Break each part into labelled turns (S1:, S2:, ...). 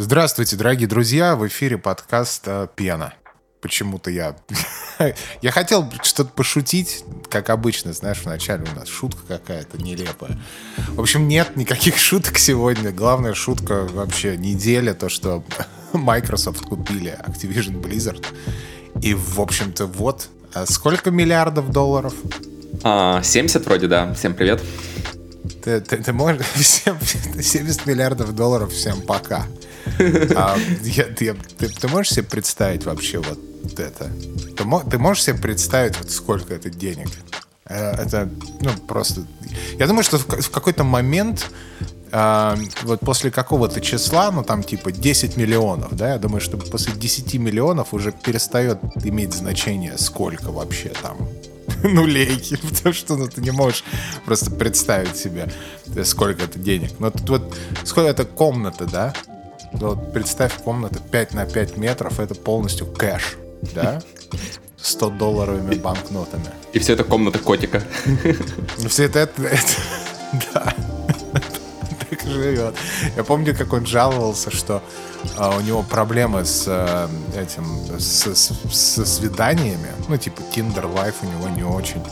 S1: Здравствуйте, дорогие друзья, в эфире подкаст э, «Пена». Почему-то я... я хотел что-то пошутить, как обычно, знаешь, вначале у нас шутка какая-то нелепая. В общем, нет никаких шуток сегодня. Главная шутка вообще неделя, то, что Microsoft купили Activision Blizzard. И, в общем-то, вот, а сколько миллиардов долларов?
S2: А, 70 вроде, да. Всем привет.
S1: Ты, ты, ты можешь... Всем, 70 миллиардов долларов, всем пока. А, я, ты, ты, ты можешь себе представить вообще вот это? Ты, ты можешь себе представить, вот сколько это денег? Э, это, ну, просто... Я думаю, что в, в какой-то момент а, вот после какого-то числа, ну там типа 10 миллионов, да, я думаю, что после 10 миллионов уже перестает иметь значение, сколько вообще там нулей, потому что ну, ты не можешь просто представить себе, сколько это денег. Но тут вот сколько это комната, да? Вот представь, комната 5 на 5 метров, это полностью кэш, да? 100 долларовыми банкнотами.
S2: И все это комната котика.
S1: Все это, это, это да, так живет. Я помню, как он жаловался, что а, у него проблемы с а, этим, с, с, со свиданиями. Ну, типа, Tinder Life у него не очень.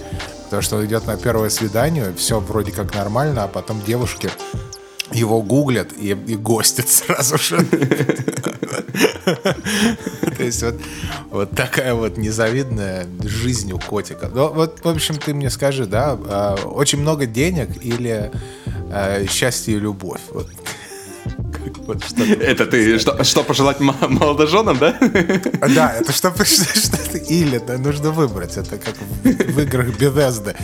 S1: Потому что он идет на первое свидание, все вроде как нормально, а потом девушки его гуглят и, и гостят сразу же. То есть вот, вот такая вот незавидная жизнь у котика. Ну, вот, в общем, ты мне скажи, да, а, очень много денег или а, счастье и любовь? Вот
S2: вот что это ты что, что пожелать молодоженам, да?
S1: Да, это что, что, или да, нужно выбрать. Это как в, в играх Bethesda.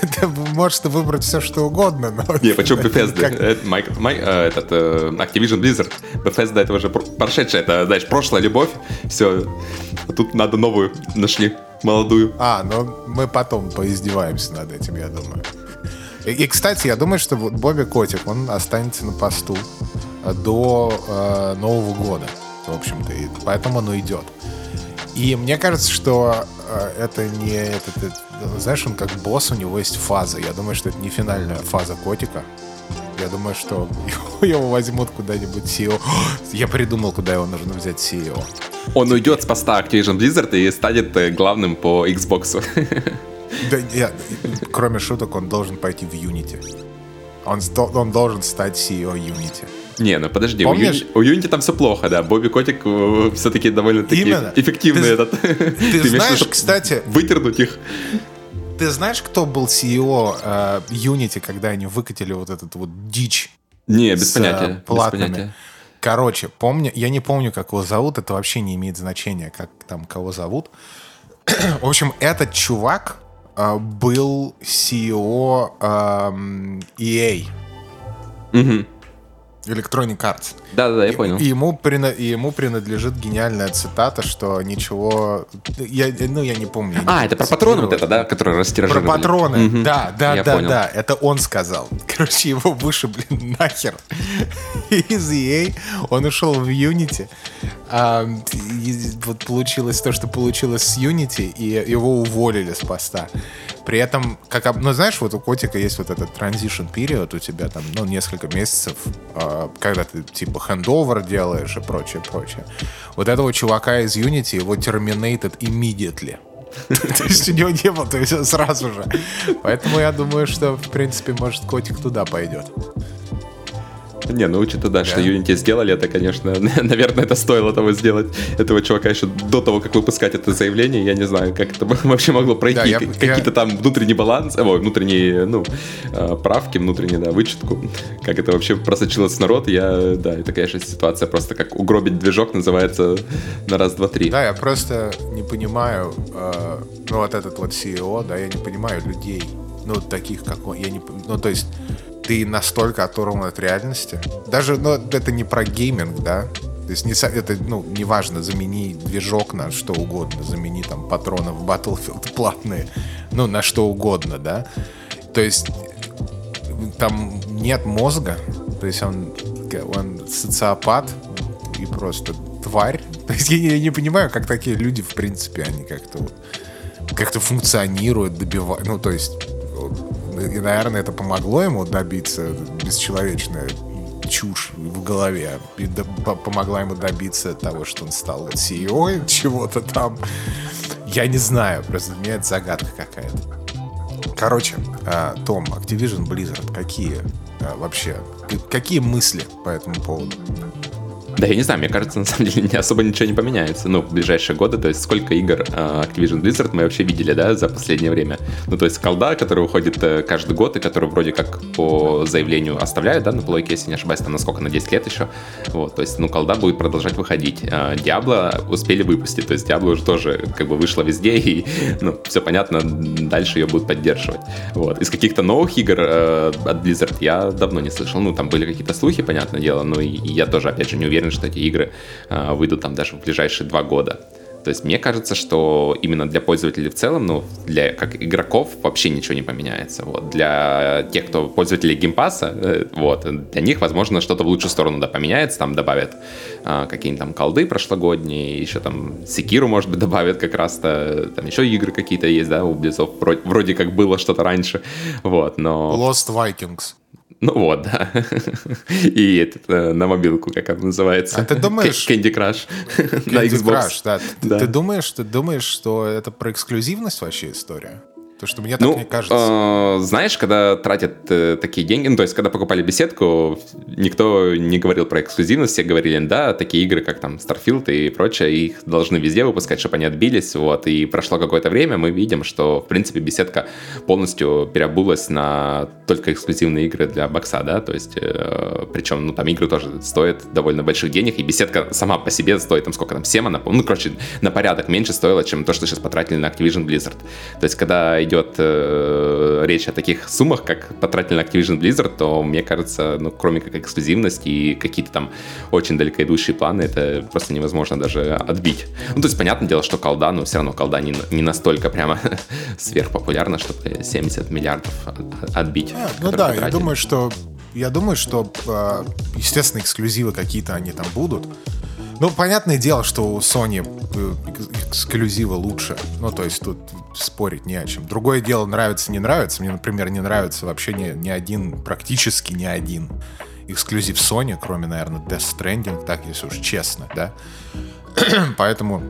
S1: Ты можешь выбрать все, что угодно, но...
S2: Не, почему Bethesda? Как... Это, Майк, Майк, э, этот, э, Activision Blizzard. Bethesda это уже прошедшая, это, знаешь, прошлая любовь. Все, тут надо новую нашли, молодую.
S1: А, ну мы потом поиздеваемся над этим, я думаю. И, и кстати, я думаю, что вот Бобби Котик, он останется на посту до э, Нового года, в общем-то, и поэтому оно идет. И мне кажется, что э, это не этот, это, знаешь, он как босс, у него есть фаза. Я думаю, что это не финальная фаза котика. Я думаю, что его, его возьмут куда-нибудь CEO. Я придумал, куда его нужно взять CEO.
S2: Он уйдет с поста Activision Blizzard и станет э, главным по Xbox.
S1: Да, я, кроме шуток, он должен пойти в Unity. Он, он должен стать CEO Unity.
S2: Не, ну подожди, Помнишь? у, Unity там все плохо, да. Бобби Котик э, все-таки довольно-таки эффективный ты, этот.
S1: Ты, ты знаешь, что, кстати...
S2: Вытернуть их.
S1: Ты знаешь, кто был CEO э, Unity, когда они выкатили вот этот вот дичь?
S2: Не, без с, понятия. Платными. Без понятия.
S1: Короче, помню, я не помню, как его зовут, это вообще не имеет значения, как там кого зовут. В общем, этот чувак э, был CEO э, EA.
S2: Угу.
S1: Electronic Arts.
S2: Да-да-да, я и, понял.
S1: И ему, прино, и ему принадлежит гениальная цитата, что ничего... Я, ну, я не помню.
S2: а, не это про патроны вот это, да, которые растиражировали?
S1: Про патроны, угу. да, да, я да, понял. да. Это он сказал. Короче, его вышибли нахер из EA. Он ушел в Unity. А, и вот получилось то, что получилось с Unity, и его уволили с поста. При этом, как, ну, знаешь, вот у котика есть вот этот transition period у тебя там, ну, несколько месяцев, э, когда ты, типа, хендовер делаешь и прочее, прочее. Вот этого чувака из Unity, его terminated immediately. То есть у него не было, то есть сразу же. Поэтому я думаю, что, в принципе, может, котик туда пойдет.
S2: Не, ну учитывая, да, что Unity сделали, это, конечно, наверное, это стоило того сделать. Этого чувака еще до того, как выпускать это заявление, я не знаю, как это вообще могло пройти. Да, я, Какие-то я... там внутренний баланс, ой, внутренние, ну, а, правки, внутренние, да, вычетку. Как это вообще просочилось в народ, я, да, это, конечно, ситуация просто как угробить движок называется на раз, два, три.
S1: Да, я просто не понимаю, э, ну, вот этот вот CEO, да, я не понимаю людей, ну, таких, как он, я не, ну, то есть ты настолько оторван от реальности. Даже, ну, это не про гейминг, да? То есть не, это, ну, неважно, замени движок на что угодно, замени там патроны в Battlefield платные, ну, на что угодно, да? То есть там нет мозга, то есть он, он социопат и просто тварь. То есть я, я не понимаю, как такие люди, в принципе, они как-то вот, как-то функционируют, добивают, ну, то есть и, наверное, это помогло ему добиться бесчеловечной чушь в голове и помогла ему добиться того, что он стал CEO чего-то там. Я не знаю, просто меня это загадка какая-то. Короче, э, Том, Activision Blizzard, какие э, вообще, какие мысли по этому поводу?
S2: Да, я не знаю, мне кажется, на самом деле не особо ничего не поменяется, ну, в ближайшие годы, то есть сколько игр uh, Activision Blizzard мы вообще видели, да, за последнее время. Ну, то есть колда, которая уходит uh, каждый год и которую вроде как по заявлению оставляют, да, на плойке, если не ошибаюсь, там на сколько, на 10 лет еще. Вот, то есть, ну, колда будет продолжать выходить. Uh, Diablo успели выпустить, то есть Diablo уже тоже как бы вышла везде, и, ну, все понятно, дальше ее будут поддерживать. Вот. Из каких-то новых игр uh, от Blizzard я давно не слышал. Ну, там были какие-то слухи, понятное дело, но я тоже, опять же, не уверен, уверен, что эти игры а, выйдут там даже в ближайшие два года. То есть мне кажется, что именно для пользователей в целом, ну, для как игроков вообще ничего не поменяется. Вот. Для тех, кто пользователи Game Pass а, э, вот, для них, возможно, что-то в лучшую сторону да, поменяется, там добавят а, какие-нибудь там колды прошлогодние, еще там Секиру, может быть, добавят как раз-то, там еще игры какие-то есть, да, у Blizzard, вроде, вроде как было что-то раньше, вот, но...
S1: Lost Vikings.
S2: Ну вот, да. И этот, э, на мобилку, как он называется.
S1: А ты думаешь...
S2: Candy Crush
S1: на Xbox. Crush, да. да. Ты, думаешь, ты думаешь, что это про эксклюзивность вообще история? То, что мне так ну, не кажется.
S2: Э, знаешь, когда тратят э, такие деньги, ну, то есть, когда покупали беседку, никто не говорил про эксклюзивность, все говорили, да, такие игры, как там Starfield и прочее, их должны везде выпускать, чтобы они отбились, вот, и прошло какое-то время, мы видим, что, в принципе, беседка полностью переобулась на только эксклюзивные игры для бокса, да, то есть, э, причем, ну, там игры тоже стоят довольно больших денег, и беседка сама по себе стоит, там, сколько там, 7, она, ну, короче, на порядок меньше стоила, чем то, что сейчас потратили на Activision Blizzard. То есть, когда идет э, речь о таких суммах, как потратили на Activision Blizzard, то мне кажется, ну, кроме как эксклюзивность и какие-то там очень далекоидущие планы, это просто невозможно даже отбить. Ну, то есть, понятное дело, что колда, но все равно колда не, не настолько прямо сверхпопулярна, чтобы 70 миллиардов отбить.
S1: А, ну да, потратили. я думаю, что я думаю, что, э, естественно, эксклюзивы какие-то они там будут. Ну, понятное дело, что у Sony э, эксклюзивы лучше. Ну, то есть тут спорить не о чем. Другое дело, нравится, не нравится. Мне, например, не нравится вообще ни, ни один, практически ни один эксклюзив Sony, кроме, наверное, Death Stranding, так, если уж честно, да. Поэтому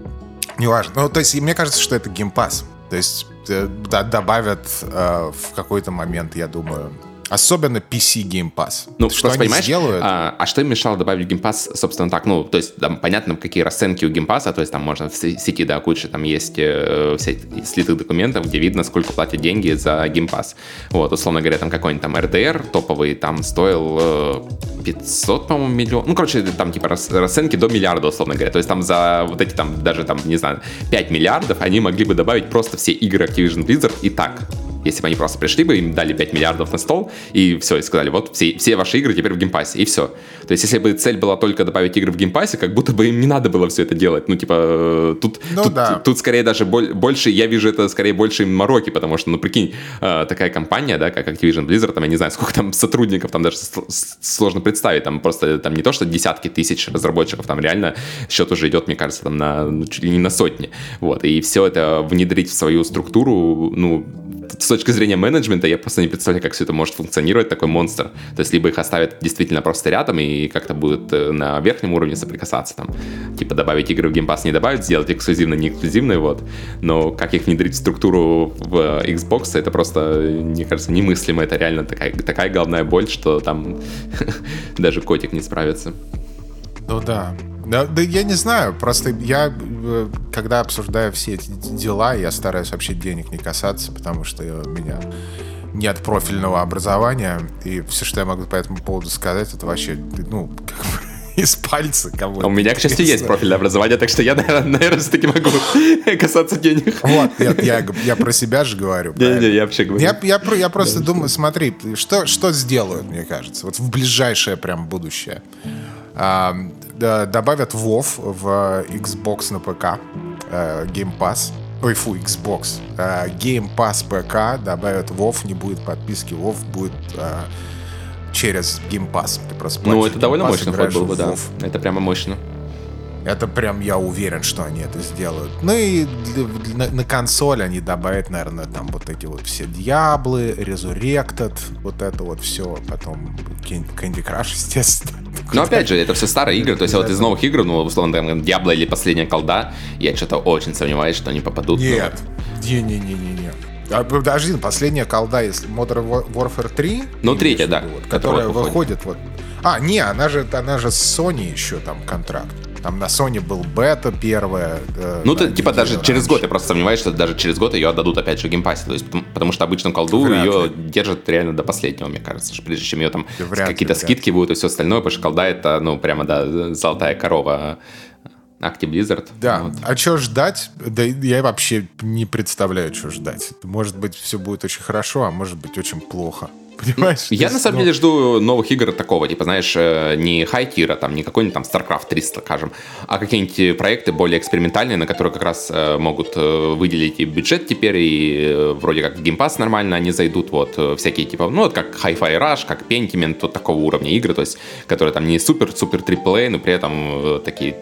S1: неважно. Ну, то есть, мне кажется, что это геймпас. То есть, э, добавят э, в какой-то момент, я думаю, Особенно PC Game Pass.
S2: Ну, что они понимаешь, сделают? А, а что им мешало добавить Game Pass, собственно, так? Ну, то есть, там, понятно, какие расценки у Game Pass, то есть, там можно в сети, да, куча, там есть э, все слитых документов, где видно, сколько платят деньги за Game Pass. Вот, условно говоря, там какой-нибудь там RDR топовый, там стоил э, 500, по-моему, миллионов. Ну, короче, там, типа, расценки до миллиарда, условно говоря. То есть, там за вот эти, там, даже, там, не знаю, 5 миллиардов они могли бы добавить просто все игры Activision Blizzard и так если бы они просто пришли бы, им дали 5 миллиардов на стол, и все, и сказали, вот все, все ваши игры теперь в Game Pass е, и все. То есть, если бы цель была только добавить игры в Game Pass е, как будто бы им не надо было все это делать. Ну, типа, э, тут, ну, тут, да. тут скорее даже больше, я вижу это скорее больше мороки, потому что, ну, прикинь, э, такая компания, да, как Activision Blizzard, там, я не знаю, сколько там сотрудников, там даже сложно представить, там просто, там не то, что десятки тысяч разработчиков, там реально счет уже идет, мне кажется, там на, ну, чуть ли не на сотни, вот, и все это внедрить в свою структуру, ну, с точки зрения менеджмента я просто не представляю, как все это может функционировать, такой монстр. То есть либо их оставят действительно просто рядом и как-то будут э, на верхнем уровне соприкасаться там. Типа добавить игры в Game Pass не добавить, сделать эксклюзивно, не эксклюзивные, вот. Но как их внедрить в структуру в Xbox, это просто, мне кажется, немыслимо. Это реально такая, такая головная боль, что там даже котик не справится.
S1: Ну да, да, да я не знаю, просто я, э, когда обсуждаю все эти дела, я стараюсь вообще денег не касаться, потому что у меня нет профильного образования, и все, что я могу по этому поводу сказать, это вообще, ну, как бы из пальца кого
S2: У меня, к счастью, есть профильное образование, так что я, наверное, все-таки могу касаться денег.
S1: Вот, я, я, я про себя же говорю.
S2: Не, не, я вообще говорю.
S1: Я, я, я просто да, думаю, смотри, что, что сделают, мне кажется, вот в ближайшее прям будущее добавят WoW в Xbox на ПК, э, Game Pass. Ой, фу, Xbox. Э, Game Pass ПК добавят WoW, не будет подписки, WoW будет э, через Game Pass.
S2: Ты просто ну, это довольно Pass, мощный ход был бы, да. Это прямо мощно.
S1: Это прям я уверен, что они это сделают. Ну и на, на консоль они добавят, наверное, там вот эти вот все Диаблы, Resurrected, вот это вот все. Потом Candy Crush, естественно.
S2: Но опять же, это все старые игры. То есть вот из новых игр, ну, условно, там, Диабло или Последняя колда, я что-то очень сомневаюсь, что они попадут.
S1: Нет, не-не-не-не-не. А, подожди, последняя колда из Modern Warfare 3.
S2: Ну, третья, да.
S1: Вот, которая выходит вот. А, не, она же, она же с Sony еще там контракт. Там на Sony был бета первая.
S2: Э, ну, ты, типа, даже раньше. через год, я просто сомневаюсь, что даже через год ее отдадут опять же в Game Pass'е. То есть, потому, потому что обычно колду вряд ее ли. держат реально до последнего, мне кажется, прежде чем ее там какие-то скидки будут и все остальное, потому что колда это, ну, прямо, да, золотая корова Active Blizzard.
S1: Да, вот. а что ждать? Да я вообще не представляю, что ждать. Может быть, все будет очень хорошо, а может быть, очень плохо. Понимаешь?
S2: Я на самом ну... деле жду новых игр такого, типа, знаешь, э, не хай-тира, там, не какой-нибудь там StarCraft 300, скажем, а какие-нибудь проекты более экспериментальные, на которые как раз э, могут э, выделить и бюджет теперь, и вроде как Game Pass нормально они зайдут, вот, всякие, типа, ну, вот как Hi-Fi Rush, как Pentiment, вот такого уровня игры, то есть, которые там не супер-супер AAA, но при этом такие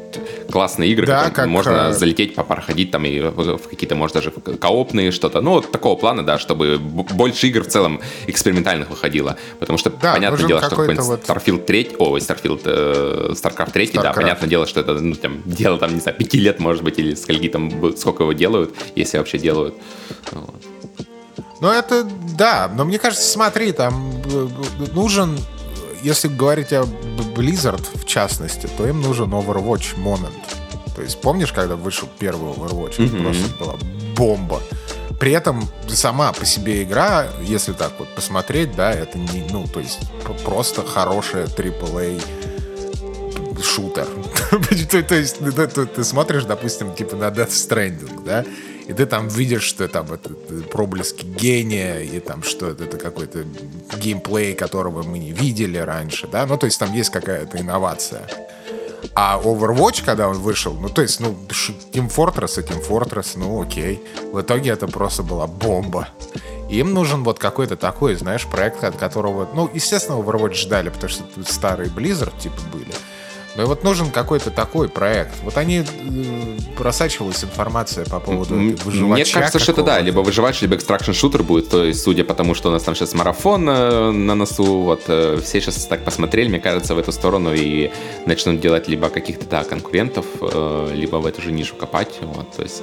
S2: классные игры, да, как можно залететь, проходить там и в какие-то, может, даже коопные что-то, ну, вот такого плана, да, чтобы больше игр в целом экспериментальных выходило. Потому что, да, понятное дело, что какой-нибудь вот... Starfield 3, ой, Starfield, э, StarCraft 3, Starcraft. да, понятное дело, что это, ну, там, дело, там, не знаю, пяти лет, может быть, или скольки там, сколько его делают, если вообще делают. Вот.
S1: Ну, это, да, но мне кажется, смотри, там э, нужен, если говорить о Blizzard, в частности, то им нужен Overwatch Moment. То есть, помнишь, когда вышел первый Overwatch? Mm-hmm. Это просто была бомба. При этом сама по себе игра, если так вот посмотреть, да, это не, ну, то есть просто хорошая AAA шутер. то, есть ты, ты смотришь, допустим, типа на Death Stranding, да, и ты там видишь, что там это, это проблески гения, и там что это, это какой-то геймплей, которого мы не видели раньше, да, ну, то есть там есть какая-то инновация. А Overwatch, когда он вышел, ну, то есть, ну, Team Fortress и Team Fortress, ну, окей. В итоге это просто была бомба. Им нужен вот какой-то такой, знаешь, проект, от которого... Ну, естественно, Overwatch ждали, потому что старые Blizzard, типа, были. Ну и вот нужен какой-то такой проект. Вот они э, просачивалась информация по поводу выживача.
S2: Мне кажется, что это да, либо выживач, либо экстракшн шутер будет. То есть, судя по тому, что у нас там сейчас марафон э, на носу, вот э, все сейчас так посмотрели, мне кажется, в эту сторону и начнут делать либо каких-то да, конкурентов, либо в эту же нишу копать. Вот, то есть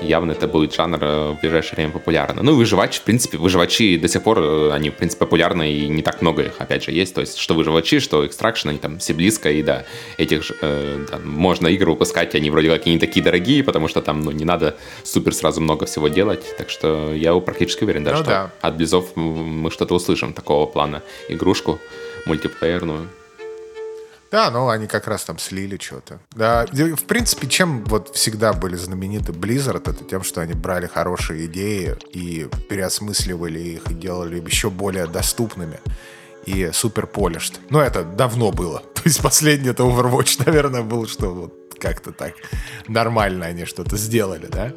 S2: явно это будет жанр э, в ближайшее время популярно. Ну и выживач, в принципе, выживачи до сих пор, э, они, в принципе, популярны, и не так много их, опять же, есть. То есть, что выживачи, что экстракшн, они там все близко, и да, этих э, да, можно игры выпускать, они вроде как и не такие дорогие, потому что там, ну, не надо супер сразу много всего делать. Так что я практически уверен, да, ну, что да. от Близов мы что-то услышим такого плана игрушку мультиплеерную.
S1: Да, ну они как раз там слили что-то. Да, в принципе, чем вот всегда были знамениты Blizzard, это тем, что они брали хорошие идеи и переосмысливали их и делали еще более доступными и супер polished. Но это давно было. То есть последний это Overwatch, наверное, был, что вот как-то так нормально они что-то сделали, да?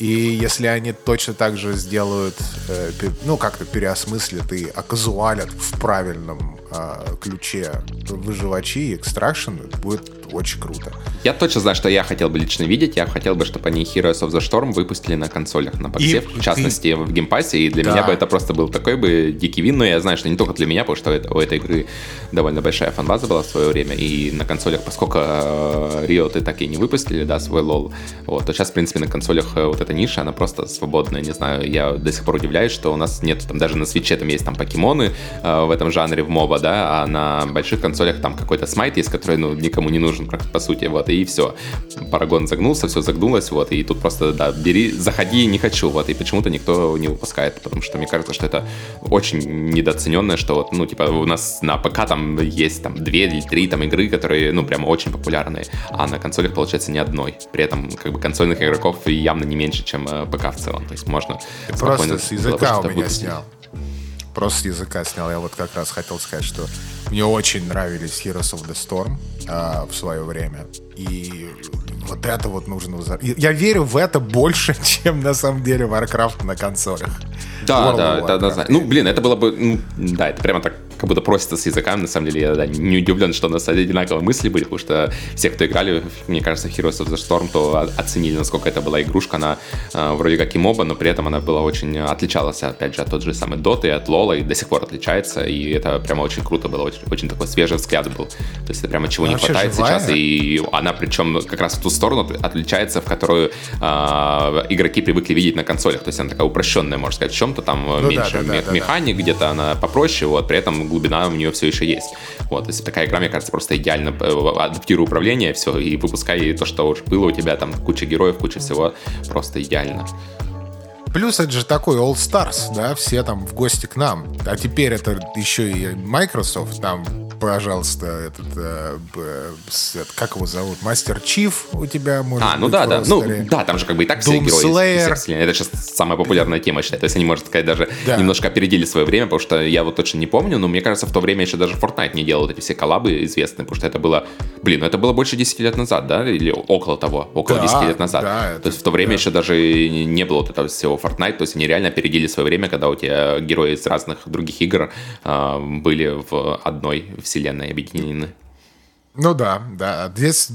S1: И если они точно так же сделают, э, ну, как-то переосмыслят и оказуалят в правильном э, ключе выживачи и extraction, будет очень круто.
S2: Я точно знаю, что я хотел бы лично видеть. Я хотел бы, чтобы они Heroes of the Storm выпустили на консолях, на боксе, и, в частности, и... в Game Pass'е. И для да. меня бы это просто был такой бы дикий win. Но я знаю, что не только для меня, потому что у этой игры довольно большая фанбаза была в свое время. И на консолях, поскольку э, Riot и так и не выпустили, да, свой лол, вот, то сейчас, в принципе, на консолях э, вот эта ниша, она просто свободная. Не знаю, я до сих пор удивляюсь, что у нас нет, там даже на свече там есть там покемоны э, в этом жанре, в моба, да, а на больших консолях там какой-то смайт есть, который, ну, никому не нужен, по сути, вот, и все. Парагон загнулся, все загнулось, вот, и тут просто, да, бери, заходи, не хочу, вот, и почему-то никто не выпускает, потому что мне кажется, что это очень недооцененное, что вот, ну, типа, у нас на ПК там есть там две или три там игры, которые, ну, прям очень популярные, а на консолях, получается, ни одной. При этом, как бы, консольных игроков явно не меньше, чем э, ПК в целом, то есть можно
S1: Просто с языка у меня снял просто с языка снял. Я вот как раз хотел сказать, что мне очень нравились Heroes of the Storm э, в свое время. И вот это вот нужно... Я верю в это больше, чем на самом деле Warcraft на консолях.
S2: Да, World да, это однозначно. Ну, блин, это было бы... Ну, да, это прямо так как будто просится с языками, на самом деле я да, не удивлен, что у нас одинаковые мысли были, потому что все, кто играли, мне кажется, в Heroes of the Storm, то оценили, насколько это была игрушка, она э, вроде как и моба, но при этом она была очень, отличалась, опять же, от тот же самый Dota от Лола, и до сих пор отличается, и это прямо очень круто было, очень, очень такой свежий взгляд был, то есть это прямо чего она не хватает живая? сейчас, и она причем как раз в ту сторону отличается, в которую э, игроки привыкли видеть на консолях, то есть она такая упрощенная, можно сказать, в чем-то там ну, меньше да, да, да, механик, да. где-то она попроще, вот, при этом глубина у нее все еще есть. Вот, то есть такая игра, мне кажется, просто идеально э, адаптирует управление, все, и выпускай то, что уже было у тебя, там куча героев, куча всего, просто идеально.
S1: Плюс это же такой All Stars, да, все там в гости к нам. А теперь это еще и Microsoft, там пожалуйста, этот, э, э, как его зовут, Мастер Чиф у тебя может
S2: А, ну
S1: быть
S2: да, да, ну да, там же как бы и так все герои Это сейчас самая популярная тема, считаю. То есть они, можно сказать, даже да. немножко опередили свое время, потому что я вот точно не помню, но мне кажется, в то время еще даже Fortnite не делал эти все коллабы известные, потому что это было, блин, ну это было больше 10 лет назад, да, или около того, около да, 10 лет назад. Да, это, то есть в то время да. еще даже не было вот этого всего Fortnite, то есть они реально опередили свое время, когда у тебя герои из разных других игр э, были в одной вселенной объединены.
S1: Ну да, да. Здесь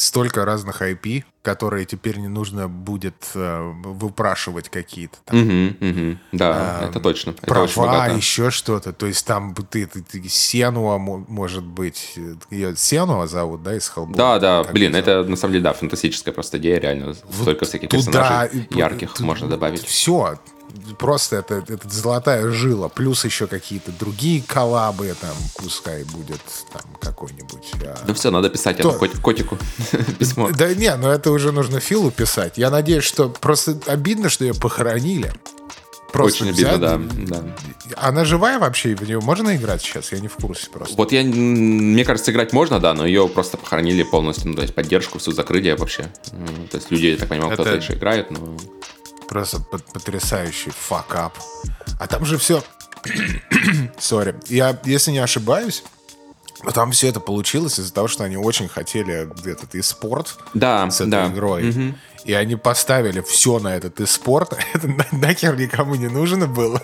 S1: столько разных IP, которые теперь не нужно будет э, выпрашивать какие-то там.
S2: Угу, угу. Да, э, это точно.
S1: Права, это очень еще что-то. То есть там ты, ты, ты Сенуа, может быть, ее Сенуа зовут, да, из Хеллбоя?
S2: Да, да, блин, это на самом деле, да, фантастическая просто идея, реально. Вот Столько всяких туда, персонажей ярких можно добавить.
S1: Все, просто это, это золотая жила. Плюс еще какие-то другие коллабы, там, пускай будет там какой-нибудь...
S2: А... Ну все, надо писать То... этому котику письмо.
S1: Да не, ну это уже нужно Филу писать. Я надеюсь, что просто обидно, что ее похоронили.
S2: Просто Очень взять... обидно, да, да.
S1: Она живая вообще? В нее можно играть сейчас? Я не в курсе просто.
S2: Вот я, мне кажется, играть можно, да, но ее просто похоронили полностью, ну, то есть поддержку, все закрыли вообще. То есть люди, я так понимаю, кто-то еще играет, но...
S1: Просто потрясающий факап. А там же все... Сори. Я, если не ошибаюсь, там все это получилось из-за того, что они очень хотели этот и спорт
S2: да,
S1: с этой
S2: да.
S1: игрой. Угу и они поставили все на этот и спорт, это нахер никому не нужно было,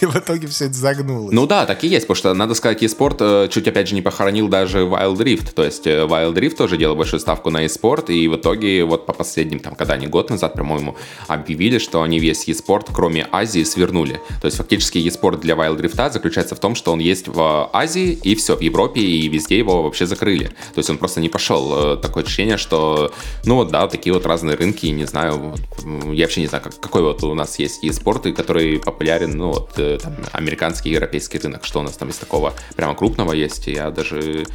S1: и в итоге все это загнулось.
S2: Ну да, так и есть, потому что, надо сказать, e-спорт э, чуть, опять же, не похоронил даже Wild Rift, то есть э, Wild Rift тоже делал большую ставку на e-спорт, и в итоге вот по последним, там, когда они год назад, по-моему, объявили, что они весь e-спорт, кроме Азии, свернули. То есть фактически e-спорт для Wild Rift заключается в том, что он есть в Азии, и все, в Европе, и везде его вообще закрыли. То есть он просто не пошел. Э, такое ощущение, что, ну вот, да, такие вот разные рынки рынки, не знаю, я вообще не знаю, как, какой вот у нас есть и спорт, который популярен, ну, вот, э, там, американский, европейский рынок, что у нас там из такого прямо крупного есть, я даже...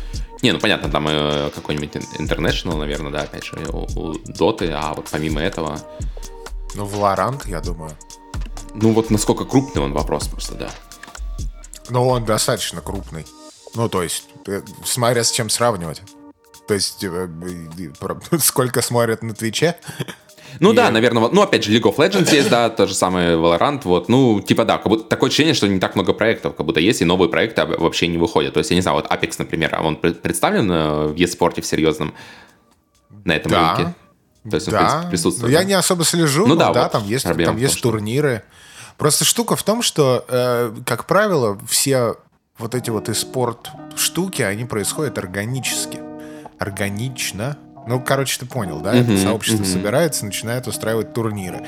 S2: Не, ну, понятно, там э, какой-нибудь International, наверное, да, опять же, у, у Доты, а вот помимо этого...
S1: Ну, Valorant, я думаю.
S2: Ну, вот насколько крупный он вопрос просто, да.
S1: Ну, он достаточно крупный. Ну, то есть, э, смотря с чем сравнивать. То есть, э, сколько смотрят на Твиче?
S2: Ну и... да, наверное, ну опять же, League of Legends есть, да, то же самое Valorant, вот, ну, типа да, как будто такое ощущение, что не так много проектов, как будто есть, и новые проекты вообще не выходят. То есть, я не знаю, вот Apex, например, он представлен э, в e-спорте в серьезном на этом да. рынке?
S1: То есть, да. он присутствует? Ну, я не особо слежу, ну, да, да вот там есть, там есть том, турниры. Просто штука в том, что, э, как правило, все вот эти вот и-спорт штуки, они происходят органически органично. Ну, короче, ты понял, да? Uh-huh, Это сообщество uh-huh. собирается, начинает устраивать турниры.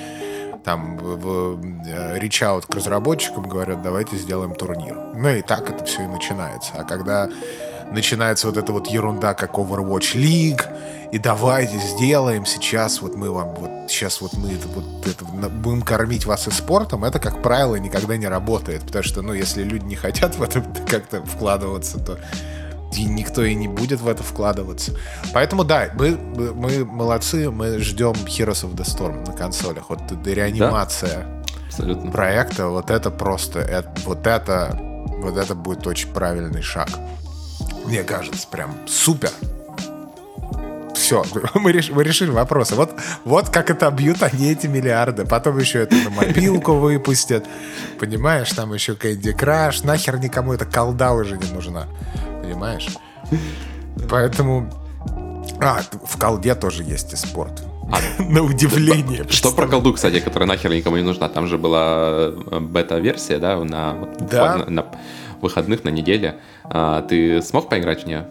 S1: Там в, в э, reach out к разработчикам говорят, давайте сделаем турнир. Ну и так это все и начинается. А когда начинается вот эта вот ерунда, как Overwatch League, и давайте сделаем сейчас, вот мы вам, вот сейчас вот мы это, вот это, будем кормить вас и спортом, это, как правило, никогда не работает, потому что, ну, если люди не хотят в это как-то вкладываться, то и никто и не будет в это вкладываться. Поэтому да, мы, мы молодцы, мы ждем Heroes of the Storm на консолях. Вот реанимация да, проекта, вот это просто, это, вот это, вот это будет очень правильный шаг. Мне кажется, прям супер. Все, мы, реш, мы решили вопросы. Вот, вот как это бьют они эти миллиарды. Потом еще это на мобилку выпустят. Понимаешь, там еще Candy Crush. Нахер никому эта колда уже не нужна понимаешь? Поэтому... А, в колде тоже есть и спорт. А, на удивление.
S2: Что про колду, кстати, которая нахер никому не нужна? Там же была э, бета-версия, да, на,
S1: да.
S2: на, выходных на неделе. А, ты смог поиграть в нее?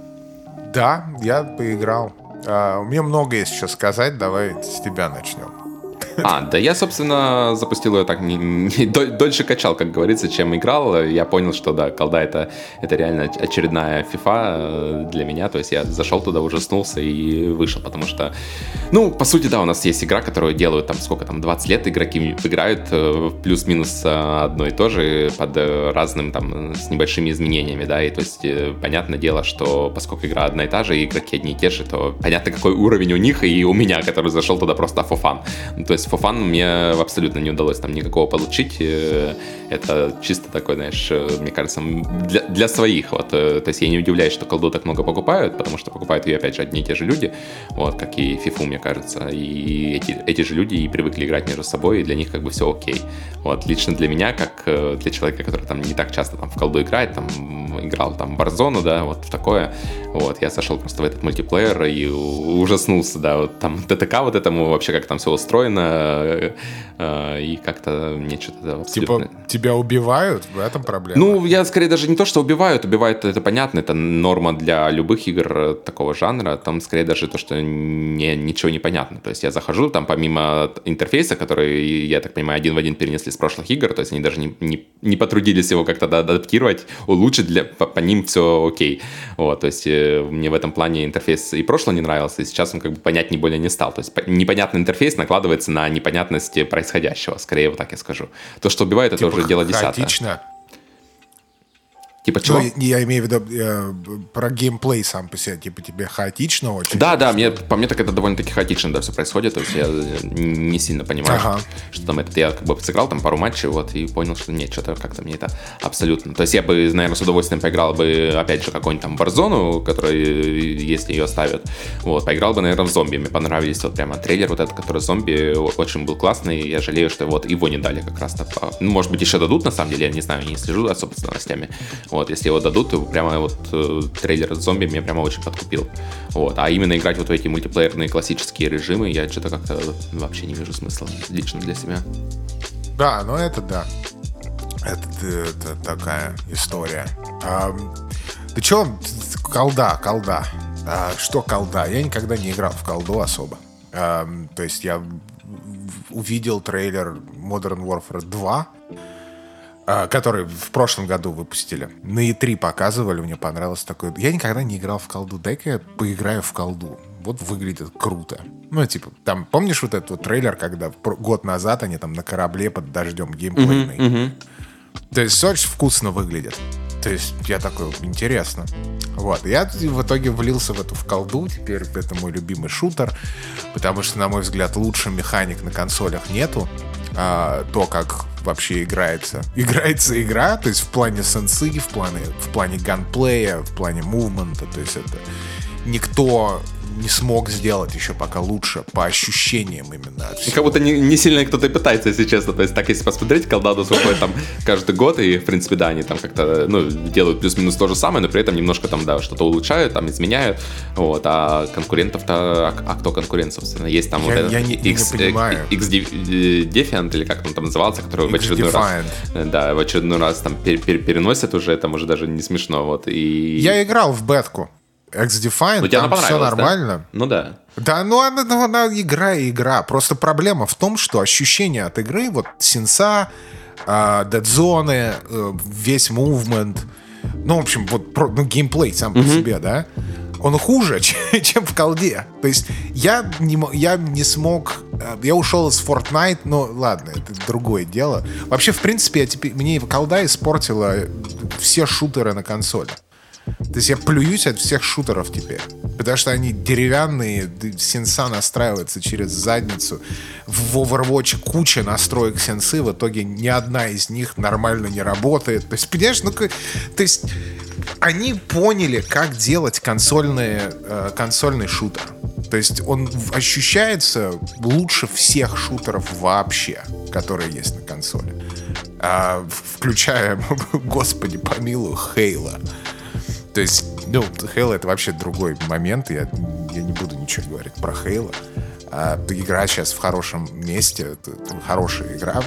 S1: Да, я поиграл. А, у меня много есть еще сказать, давай с тебя начнем.
S2: А, да я, собственно, запустил ее так не, не, дольше качал, как говорится, чем играл. Я понял, что да, колда это, это реально очередная FIFA э, для меня. То есть я зашел туда, ужаснулся и вышел, потому что, ну, по сути, да, у нас есть игра, которую делают там сколько там, 20 лет игроки играют э, плюс-минус э, одно и то же под разным там с небольшими изменениями, да, и то есть понятное дело, что поскольку игра одна и та же, и игроки одни и те же, то понятно, какой уровень у них и у меня, который зашел туда просто fun. Ну, то есть есть фофан мне абсолютно не удалось там никакого получить. Э, это чисто такой, знаешь, э, мне кажется, для, для своих. Вот. Э, то есть я не удивляюсь, что колду так много покупают, потому что покупают ее, опять же, одни и те же люди, вот, как и фифу, мне кажется. И эти, эти же люди и привыкли играть между собой, и для них как бы все окей. Вот. Лично для меня, как для человека, который там не так часто там в колду играет, там играл там Warzone, да, вот в такое, вот, я зашел просто в этот мультиплеер и ужаснулся, да, вот там ТТК вот этому вообще, как там все устроено, Э, э, и как-то мне что-то
S1: абсолютно... Типа тебя убивают? В этом проблема?
S2: Ну, я скорее даже не то, что убивают. Убивают, это понятно, это норма для любых игр такого жанра. Там скорее даже то, что не, ничего не понятно. То есть я захожу, там помимо интерфейса, который, я так понимаю, один в один перенесли с прошлых игр, то есть они даже не, не, не потрудились его как-то адаптировать, улучшить, для, по, по ним все окей. Вот, то есть э, мне в этом плане интерфейс и прошлый не нравился, и сейчас он как бы понять не более не стал. То есть непонятный интерфейс накладывается на непонятности происходящего, скорее вот так я скажу. То, что убивает, это типа уже дело десятое. Хаотично.
S1: Типа чего? Ну, я имею в виду э, про геймплей сам по себе, типа тебе хаотично очень.
S2: Да, да, мне, по мне так это довольно-таки хаотично, да, все происходит, то есть я не сильно понимаю, ага. что, что там это. Я как бы сыграл там пару матчей, вот, и понял, что нет, что-то как-то мне это абсолютно. То есть я бы, наверное, с удовольствием поиграл бы, опять же, какой-нибудь там Warzone, который, если ее ставят, вот, поиграл бы, наверное, в зомби. Мне понравились вот прямо трейлер вот этот, который зомби, очень был классный, я жалею, что вот его не дали как раз-то. Ну, может быть, еще дадут, на самом деле, я не знаю, не слежу особо с новостями. Вот, если его дадут, то прямо вот э, трейлер с зомби меня прямо очень подкупил. Вот. А именно играть вот в эти мультиплеерные классические режимы я что-то как-то вообще не вижу смысла лично для себя.
S1: Да, ну это да. Это, это такая история. А, ты чё, колда, колда. А, что колда? Я никогда не играл в колду особо. А, то есть я увидел трейлер Modern Warfare 2, а, который в прошлом году выпустили. На E3 показывали, мне понравилось такое. Я никогда не играл в колду. Дай-ка я поиграю в колду. Вот выглядит круто. Ну, типа, там, помнишь вот этот вот трейлер, когда год назад они там на корабле под дождем геймплейный? Uh-huh. То есть очень вкусно выглядит. То есть я такой, интересно. Вот. Я в итоге влился в эту в колду. Теперь это мой любимый шутер. Потому что, на мой взгляд, лучше механик на консолях нету. А, то, как вообще играется. Играется игра, то есть в плане сенсы, в плане, в плане ганплея, в плане мувмента, то есть это никто не смог сделать еще пока лучше, по ощущениям именно.
S2: И как будто не, не сильно кто-то пытается, если честно. То есть так, если посмотреть, Колдадус выходит там каждый год, и, в принципе, да, они там как-то, ну, делают плюс-минус то же самое, но при этом немножко там, да, что-то улучшают, там, изменяют, вот, а конкурентов-то, а, а кто конкурент, собственно? Есть там
S1: я,
S2: вот
S1: этот я не, X, не понимаю.
S2: X Defiant, или как он там назывался, который в очередной раз, да, в очередной раз там пер, пер, переносят уже, там уже даже не смешно, вот, и...
S1: Я играл в бетку. X-Defiant, ну, там все нормально.
S2: Да? Ну да.
S1: Да, ну она, ну, она игра и игра. Просто проблема в том, что ощущение от игры, вот сенса, э, дедзоны, э, весь мувмент, ну, в общем, вот про, ну, геймплей сам mm-hmm. по себе, да, он хуже, чем в колде. То есть я не, я не смог... Э, я ушел из Fortnite, но ладно, это другое дело. Вообще, в принципе, я теперь, мне колда испортила все шутеры на консоли. То есть я плююсь от всех шутеров теперь. Потому что они деревянные, сенса настраивается через задницу. В Overwatch куча настроек сенсы, в итоге ни одна из них нормально не работает. То есть, понимаешь, ну, то есть они поняли, как делать консольные, э, консольный шутер. То есть он ощущается лучше всех шутеров вообще, которые есть на консоли. А, включая, господи помилуй, Хейла. То есть, ну, Хейла это вообще другой момент. Я, я не буду ничего говорить про Хейла. А, игра сейчас в хорошем месте, хорошая игра,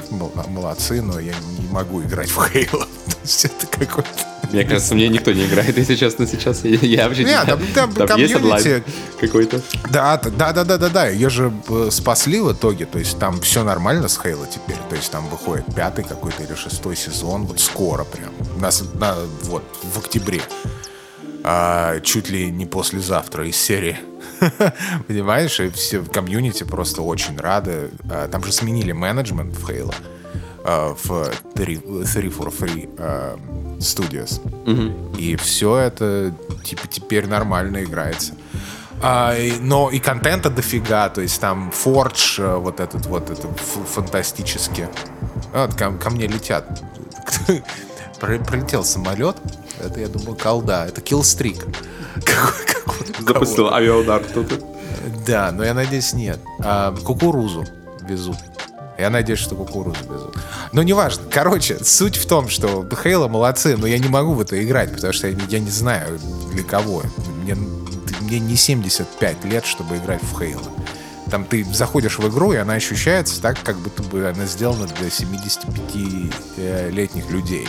S1: молодцы, но я не могу играть в Halo.
S2: это какой-то... Мне кажется, мне никто не играет, если честно, сейчас. Я, я вообще не
S1: знаю. Там, там, там
S2: есть онлайн какой-то?
S1: Да, да, да, да, да, да. Ее же э, спасли в итоге. То есть там все нормально с Хейла теперь. То есть там выходит пятый какой-то или шестой сезон. Вот скоро прям. Нас, на, вот, в октябре. А, чуть ли не послезавтра из серии. Понимаешь? И все в комьюнити просто очень рады. А, там же сменили менеджмент в Halo. А, в 343 uh, Studios. Uh-huh. И все это типа теперь нормально играется. А, но и контента дофига, то есть там Forge, э, вот этот вот, это фантастически. Вот, ко, ко мне летят. Пролетел самолет, это, я думаю, колда, это киллстрик.
S2: Запустил авиаудар кто-то.
S1: Да, но я надеюсь, нет. А, кукурузу везут. Я надеюсь, что кукурузу везут. Но неважно. Короче, суть в том, что Хейла молодцы, но я не могу в это играть, потому что я, я не знаю для кого. Мне, мне не 75 лет, чтобы играть в Хейла. Там ты заходишь в игру, и она ощущается так, как будто бы она сделана для 75-летних людей.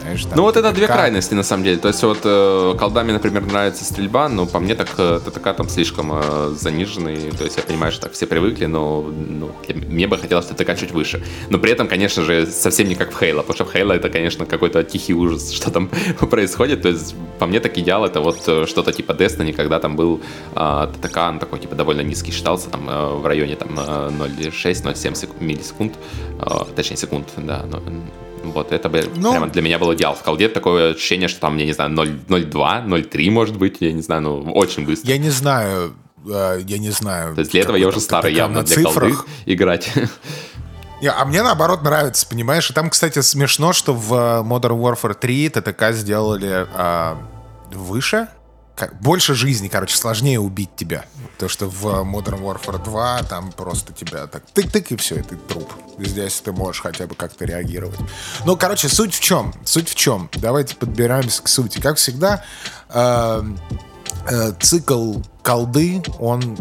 S2: Знаешь, ну вот это две крайности на самом деле. То есть вот э, колдами, например, нравится стрельба, но по мне так э, ТТК там слишком э, заниженный. То есть я понимаю, что так все привыкли, но ну, мне бы хотелось ТТК чуть выше. Но при этом, конечно же, совсем не как в Хейла, потому что в Хейла это, конечно, какой-то тихий ужас, что там происходит. То есть по мне так идеал это вот э, что-то типа Destiny, когда там был э, ТТК, он такой типа довольно низкий считался, там э, в районе там 0,6-0,7 э, миллисекунд, э, точнее секунд, да, но, вот, это бы ну, прямо для меня был идеал. В колде такое ощущение, что там, я не знаю, 0,2, 0,3 может быть, я не знаю, ну, очень быстро.
S1: Я не знаю, э, я не знаю.
S2: То есть для этого я уже старый явно для колды играть.
S1: А мне наоборот нравится, понимаешь? И там, кстати, смешно, что в э, Modern Warfare 3 ТТК сделали а, выше, как, больше жизни, короче, сложнее убить тебя. То, что в Modern Warfare 2 там просто тебя так тык-тык и все, и ты труп. Здесь ты можешь хотя бы как-то реагировать. Ну, короче, суть в чем? Суть в чем? Давайте подбираемся к сути. Как всегда, э, цикл колды, он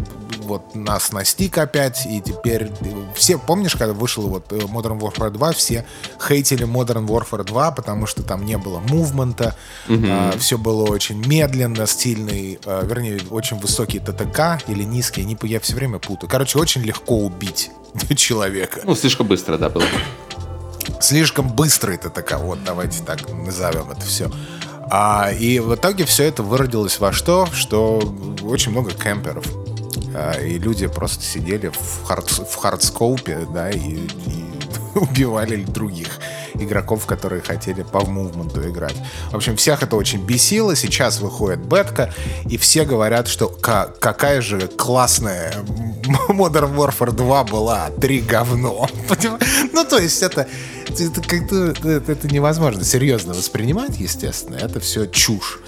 S1: вот нас настиг опять, и теперь все, помнишь, когда вышел вот э, Modern Warfare 2, все хейтили Modern Warfare 2, потому что там не было movement а, mm-hmm. а, все было очень медленно, стильный, а, вернее, очень высокий TTK или низкий, не, я все время путаю. Короче, очень легко убить человека.
S2: Ну, слишком быстро, да, было.
S1: Слишком быстрый TTK, вот давайте так назовем это все. А, и в итоге все это выродилось во что? Что очень много кемперов. А, и люди просто сидели в, хард, в hardscope е, да, и, и убивали других игроков, которые хотели по мувменту играть. В общем, всех это очень бесило. Сейчас выходит бетка, и все говорят, что какая же классная Modern Warfare 2 была, три говно. Ну, то есть это, это это, это невозможно серьезно воспринимать, естественно. Это все чушь.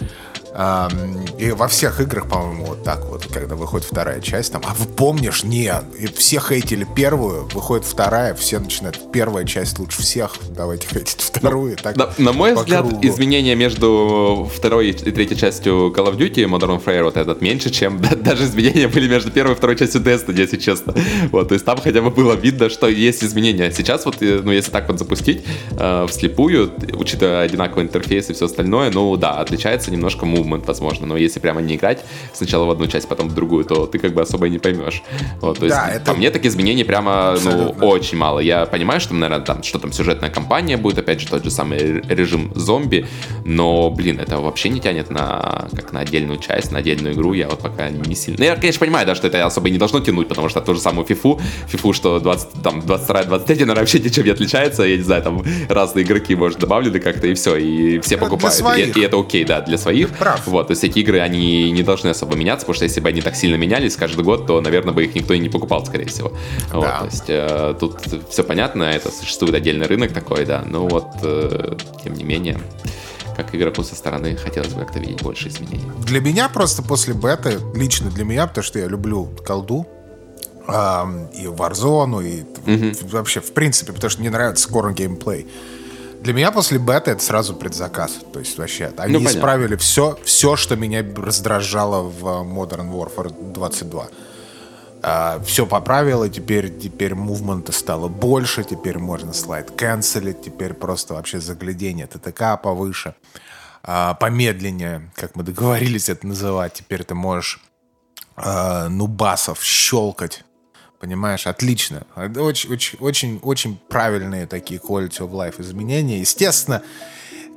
S1: И во всех играх, по-моему, вот так вот, когда выходит вторая часть, там, а вы помнишь? Нет. И все хейтили первую, выходит вторая, все начинают, первая часть лучше всех, давайте хейтить вторую. Так,
S2: на, на мой взгляд, кругу. изменения между второй и третьей частью Call of Duty Modern Warfare вот этот меньше, чем даже изменения были между первой и второй частью Destiny, если честно. Вот, то есть там хотя бы было видно, что есть изменения. Сейчас вот, э, ну, если так вот запустить э, вслепую, учитывая одинаковый интерфейс и все остальное, ну, да, отличается немножко мув movement, возможно, но если прямо не играть сначала в одну часть, потом в другую, то ты как бы особо и не поймешь. Вот, то есть, да, это... по мне, так изменений прямо, ну, очень мало. Я понимаю, что, наверное, там, что там сюжетная кампания будет, опять же, тот же самый режим зомби, но, блин, это вообще не тянет на, как на отдельную часть, на отдельную игру, я вот пока не сильно... Ну, я, конечно, понимаю, да, что это особо и не должно тянуть, потому что ту же самую фифу, фифу, что 20, там, 22-23, наверное, вообще ничем не отличается, я не знаю, там разные игроки, может, добавлены как-то, и все, и все покупают. И, и это окей, да, для своих. Ты
S1: прав.
S2: Вот, то есть эти игры, они не должны особо меняться, потому что если бы они так сильно менялись каждый год, то, наверное, бы их никто и не покупал, скорее всего. Да. Вот, то есть э, тут все понятно, это существует отдельный рынок такой, да, но вот, э, тем не менее как игроку со стороны хотелось бы как-то видеть больше изменений.
S1: Для меня просто после беты, лично для меня, потому что я люблю колду, э, и Warzone, и mm-hmm. вообще, в принципе, потому что мне нравится скорый геймплей. Для меня после бета это сразу предзаказ. То есть вообще, они ну, исправили все, все, что меня раздражало в Modern Warfare 22. Uh, все поправило, теперь, теперь мувмента стало больше, теперь можно слайд канцелить, теперь просто вообще заглядение ТТК повыше, uh, помедленнее, как мы договорились это называть, теперь ты можешь uh, нубасов щелкать, понимаешь, отлично. Очень, очень, очень, очень правильные такие quality of life изменения. Естественно,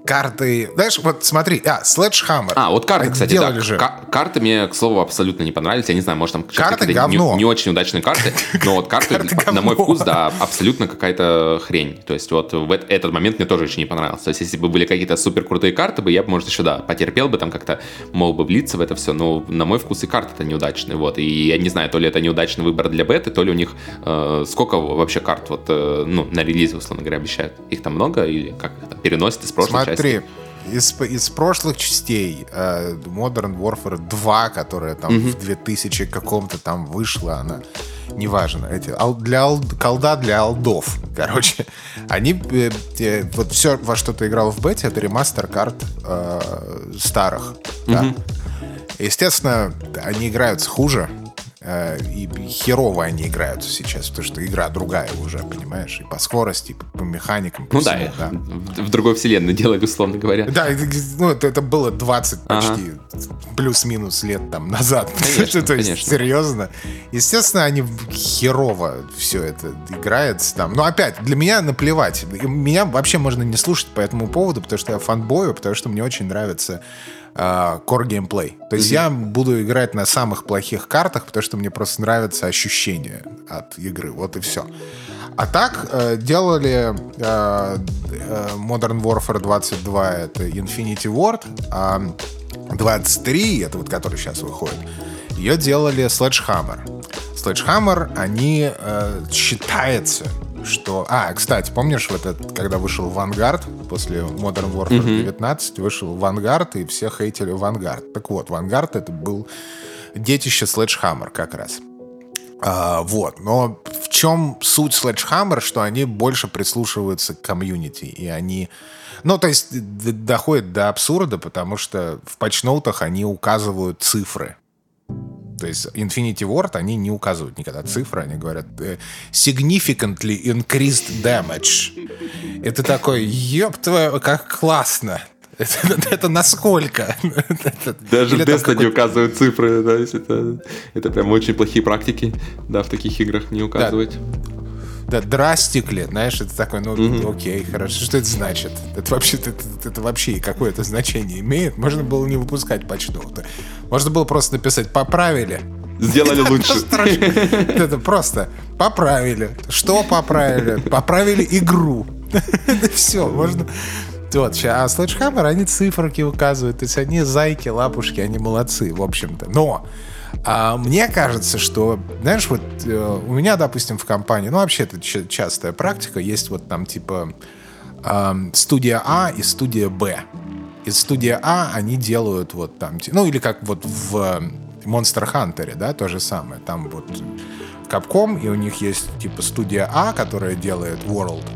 S1: карты. Знаешь, вот смотри, а, Sledgehammer.
S2: А, вот карты, кстати, да. Же. Карты мне, к слову, абсолютно не понравились. Я не знаю, может, там
S1: карты говно.
S2: Не, не очень удачные карты, но вот карты, карты на мой вкус, да, абсолютно какая-то хрень. То есть вот в этот момент мне тоже очень не понравился. То есть если бы были какие-то супер крутые карты, бы я бы, может, еще, да, потерпел бы там как-то, мог бы влиться в это все, но на мой вкус и карты-то неудачные, вот. И я не знаю, то ли это неудачный выбор для беты, то ли у них э, сколько вообще карт вот, э, ну, на релизе, условно говоря, обещают. Их там много или как это переносят из прошлой
S1: Смотри, части? из, из прошлых частей uh, Modern Warfare 2, которая там mm-hmm. в 2000 каком-то там вышла, она неважно, эти, ал, для ал, колда для алдов, короче, они, э, э, вот все, во что ты играл в бете, это ремастер карт э, старых, mm-hmm. да. Естественно, они играются хуже, Э, и херово они играют сейчас, потому что игра другая уже, понимаешь, и по скорости, и по механикам. По
S2: ну всему, да, да, в другой вселенной делали, условно говоря.
S1: Да, ну, это, это было 20 почти ага. плюс-минус лет там назад.
S2: Конечно,
S1: То
S2: есть, конечно.
S1: серьезно. Естественно, они херово все это играется там. Но опять, для меня наплевать. Меня вообще можно не слушать по этому поводу, потому что я фанбою, потому что мне очень нравится core геймплей. То есть mm-hmm. я буду играть на самых плохих картах, потому что мне просто нравится ощущение от игры. Вот и все. А так э, делали э, э, Modern Warfare 22 это Infinity Ward, а 23, это вот который сейчас выходит, ее делали Sledgehammer. Sledgehammer, они э, считается что... А, кстати, помнишь, вот этот, когда вышел Vanguard, после Modern Warfare mm-hmm. 19, вышел Vanguard, и все хейтили Vanguard. Так вот, Vanguard это был детище Sledgehammer как раз. А, вот, но в чем суть Sledgehammer, что они больше прислушиваются к комьюнити, и они... Ну, то есть доходит до абсурда, потому что в патчноутах они указывают цифры. То есть Infinity Ward, они не указывают никогда цифры, они говорят э, significantly increased damage. Это такой, ёб твою, как классно. Это, это насколько?
S2: Даже в Destiny не указывают цифры, да, это, это прям очень плохие практики, да, в таких играх не указывать. Да
S1: да, драстикли, знаешь, это такое, ну, mm-hmm. окей, хорошо, что это значит? Это вообще, это, это вообще какое-то значение имеет? Можно было не выпускать почту-то. Можно было просто написать «поправили»,
S2: Сделали лучше.
S1: Это просто поправили. Что поправили? Поправили игру. Все, можно... Вот, а Sledgehammer, они циферки указывают, то есть они зайки, лапушки, они молодцы, в общем-то. Но а мне кажется, что, знаешь, вот э, у меня, допустим, в компании, ну, вообще это частая практика, есть вот там типа э, студия А и студия Б. Из студии А они делают вот там, ну, или как вот в Monster Hunter, да, то же самое. Там вот Capcom, и у них есть типа студия А, которая делает World,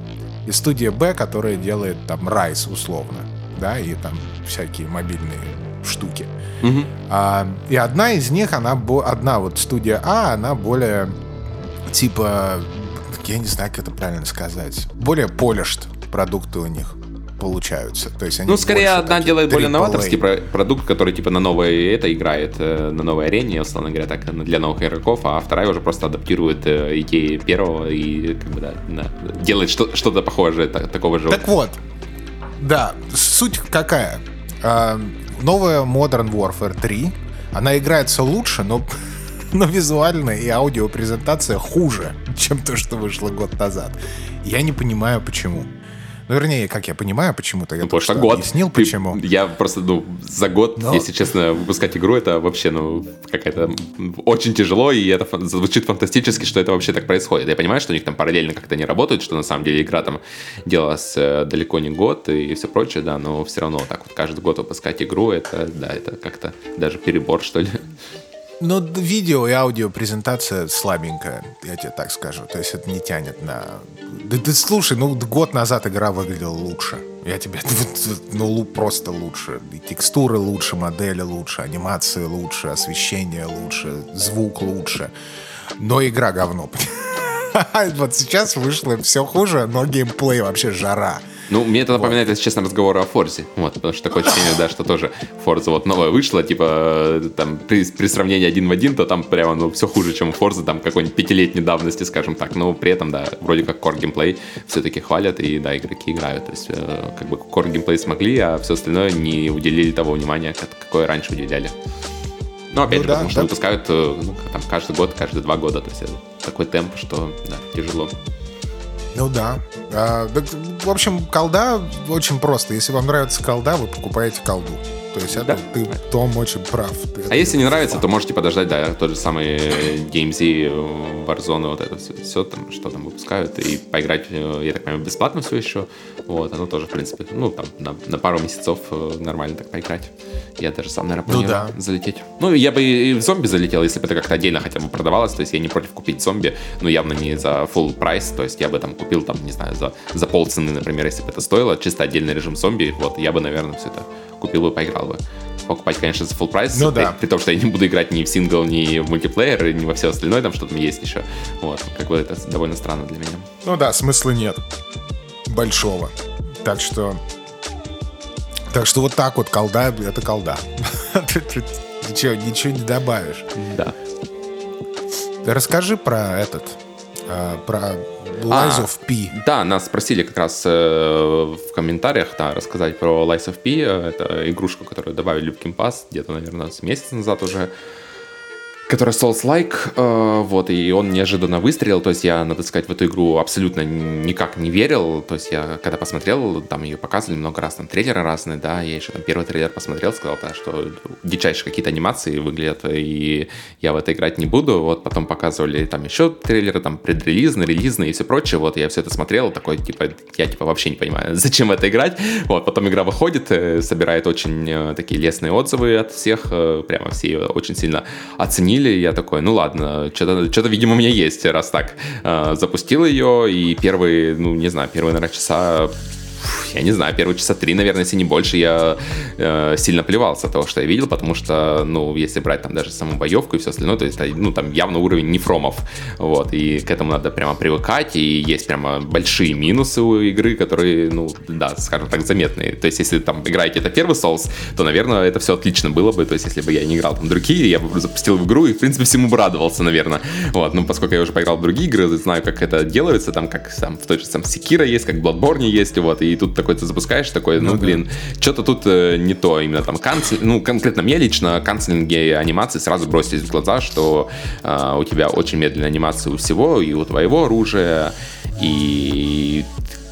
S1: и студия Б, которая делает там Rise условно, да, и там всякие мобильные штуки. Угу. А, и одна из них, она одна вот студия А, она более типа, я не знаю, как это правильно сказать, более polished продукты у них получаются. То есть они
S2: ну, скорее, одна делает более новаторский продукт, который типа на новой это играет, э, на новой арене, условно говоря, так для новых игроков, а вторая уже просто адаптирует э, идеи первого и как бы, да, да, делает что- что-то похожее, так, такого же.
S1: Так вот, да, суть какая? Новая Modern Warfare 3, она играется лучше, но, но визуально и аудиопрезентация хуже, чем то, что вышло год назад. Я не понимаю, почему. Ну, вернее, как я понимаю, почему-то я ну,
S2: потому что год.
S1: объяснил, Ты, почему.
S2: Я просто, ну, за год, Но... если честно, выпускать игру, это вообще, ну, какая-то очень тяжело, и это звучит фантастически, что это вообще так происходит. Я понимаю, что у них там параллельно как-то не работают, что на самом деле игра там делалась э, далеко не год и все прочее, да, но все равно так вот каждый год выпускать игру, это, да, это как-то даже перебор, что ли.
S1: Ну, видео и аудио презентация слабенькая, я тебе так скажу. То есть это не тянет на... Да ты слушай, ну год назад игра выглядела лучше. Я тебе... Ну, просто лучше. И текстуры лучше, модели лучше, анимации лучше, освещение лучше, звук лучше. Но игра говно. Вот сейчас вышло все хуже, но геймплей вообще жара.
S2: Ну, мне это напоминает, вот. если честно, разговор о Форзе. Вот, потому что такое ощущение, да, что тоже Форза вот новая вышла, типа, там, при, при сравнении один в один, то там прямо, ну, все хуже, чем у Форза, там, какой-нибудь пятилетней давности, скажем так. Но при этом, да, вроде как core геймплей все-таки хвалят, и, да, игроки играют. То есть, э, как бы core геймплей смогли, а все остальное не уделили того внимания, какое раньше уделяли. Но опять ну, же, да, потому что да. выпускают э, ну, там, каждый год, каждые два года. То есть такой темп, что да, тяжело.
S1: Ну да. А, в общем, колда очень просто. Если вам нравится колда, вы покупаете колду. То есть это ты, Том, очень прав.
S2: Ты, а если не нравится, факт. то можете подождать, да, тот же самый DMZ, Warzone, вот это все, все там, что там выпускают, и поиграть, э, я так понимаю, бесплатно все еще. Вот, оно тоже, в принципе, ну, там, на, на пару месяцев э, нормально так поиграть. Я даже сам, наверное, ну планирую ну, да. залететь. Ну, я бы и в зомби залетел, если бы это как-то отдельно хотя бы продавалось, то есть я не против купить зомби, но явно не за full прайс, то есть я бы там купил, там, не знаю, за, за полцены, например, если бы это стоило, чисто отдельный режим зомби, вот, я бы, наверное, все это купил бы, поиграл бы. Покупать, конечно, за full прайс, ну, при, да. при том, что я не буду играть ни в сингл, ни в мультиплеер, ни во все остальное, там что-то есть еще. Вот, как бы это довольно странно для меня.
S1: Ну да, смысла нет. Большого. Так что... Так что вот так вот колда — это колда. Ничего, ничего не добавишь.
S2: Да.
S1: Расскажи про этот, э, про Lies а, of P.
S2: Да, нас спросили как раз э, в комментариях да, рассказать про Lies of P. Это игрушку, которую добавили в Game Pass где-то, наверное, с месяц назад уже который Souls-like, э, вот, и он неожиданно выстрелил, то есть я, надо сказать, в эту игру абсолютно никак не верил, то есть я, когда посмотрел, там ее показывали много раз, там трейлеры разные, да, я еще там первый трейлер посмотрел, сказал, да, что дичайшие какие-то анимации выглядят, и я в это играть не буду, вот, потом показывали там еще трейлеры, там, предрелизные, релизные и все прочее, вот, я все это смотрел, такой, типа, я, типа, вообще не понимаю, зачем это играть, вот, потом игра выходит, э, собирает очень э, такие лестные отзывы от всех, прямо все ее очень сильно оценили, объяснили, я такой, ну ладно, что-то, видимо, у меня есть, раз так. А, запустил ее, и первые, ну, не знаю, первые, наверное, часа я не знаю, первые часа три, наверное, если не больше, я э, сильно плевался от того, что я видел, потому что, ну, если брать там даже саму боевку и все остальное, то есть, ну, там явно уровень нефромов, вот, и к этому надо прямо привыкать, и есть прямо большие минусы у игры, которые, ну, да, скажем так, заметные. То есть, если там играете это первый Souls, то, наверное, это все отлично было бы, то есть, если бы я не играл там другие, я бы запустил в игру и, в принципе, всему бы радовался, наверное. Вот, ну, поскольку я уже поиграл в другие игры, знаю, как это делается, там, как там в той же самом Секира есть, как в Bloodborne есть, вот, и тут такой ты запускаешь, такой, ну, ну блин, да. что-то тут э, не то, именно там канцель, ну, конкретно мне лично канцелинги анимации сразу бросились в глаза, что э, у тебя очень медленная анимация у всего, и у твоего оружия, и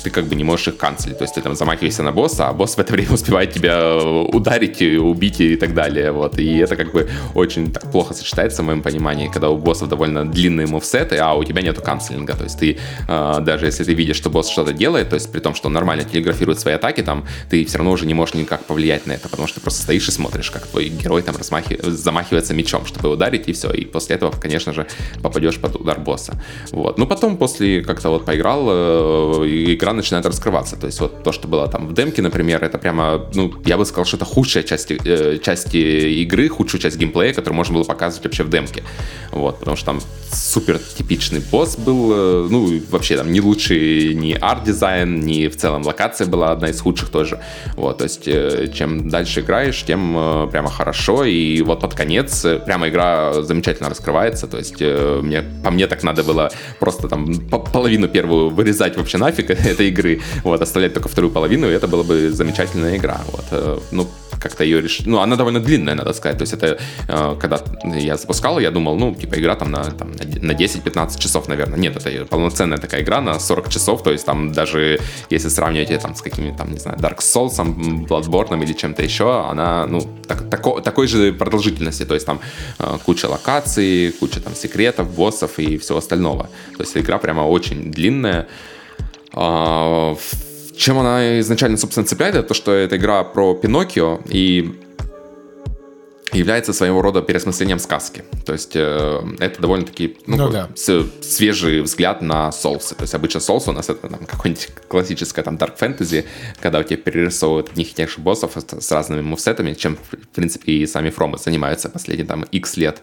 S2: ты как бы не можешь их канцелить. То есть ты там замахиваешься на босса, а босс в это время успевает тебя ударить, убить и так далее. Вот. И это как бы очень так плохо сочетается в моем понимании, когда у боссов довольно длинные мувсеты, а у тебя нету канцелинга. То есть ты, э, даже если ты видишь, что босс что-то делает, то есть при том, что он нормально телеграфирует свои атаки, там, ты все равно уже не можешь никак повлиять на это, потому что ты просто стоишь и смотришь, как твой герой там размахи... замахивается мечом, чтобы ударить, и все. И после этого, конечно же, попадешь под удар босса. Вот. Ну, потом, после как-то вот поиграл, э, игра начинает раскрываться. То есть вот то, что было там в демке, например, это прямо, ну, я бы сказал, что это худшая часть, э, часть игры, худшая часть геймплея, которую можно было показывать вообще в демке. Вот, потому что там супер типичный босс был, э, ну, вообще там не лучший ни арт-дизайн, ни в целом локация была одна из худших тоже. Вот, то есть э, чем дальше играешь, тем э, прямо хорошо, и вот под конец э, прямо игра замечательно раскрывается, то есть э, мне, по мне так надо было просто там половину первую вырезать вообще нафиг этой игры, вот, оставлять только вторую половину, и это была бы замечательная игра, вот, э, ну, как-то ее решили. Ну, она довольно длинная, надо сказать. То есть это, э, когда я запускал, я думал, ну, типа, игра там на, там, на 10-15 часов, наверное. Нет, это полноценная такая игра на 40 часов. То есть там даже, если сравнивать ее там с какими-то, там, не знаю, Dark Souls, Bloodborne или чем-то еще, она, ну, так, тако, такой же продолжительности. То есть там э, куча локаций, куча там секретов, боссов и всего остального. То есть игра прямо очень длинная. Э, чем она изначально, собственно, цепляет, это то, что это игра про Пиноккио, и является своего рода переосмыслением сказки. То есть э, это довольно-таки ну, ну, да. свежий взгляд на соусы. То есть обычно соус у нас это там какое-нибудь классическое там dark fantasy, когда у тебя перерисовывают одних и тех же боссов с, с разными мувсетами, чем, в принципе, и сами фромы занимаются последние там X лет.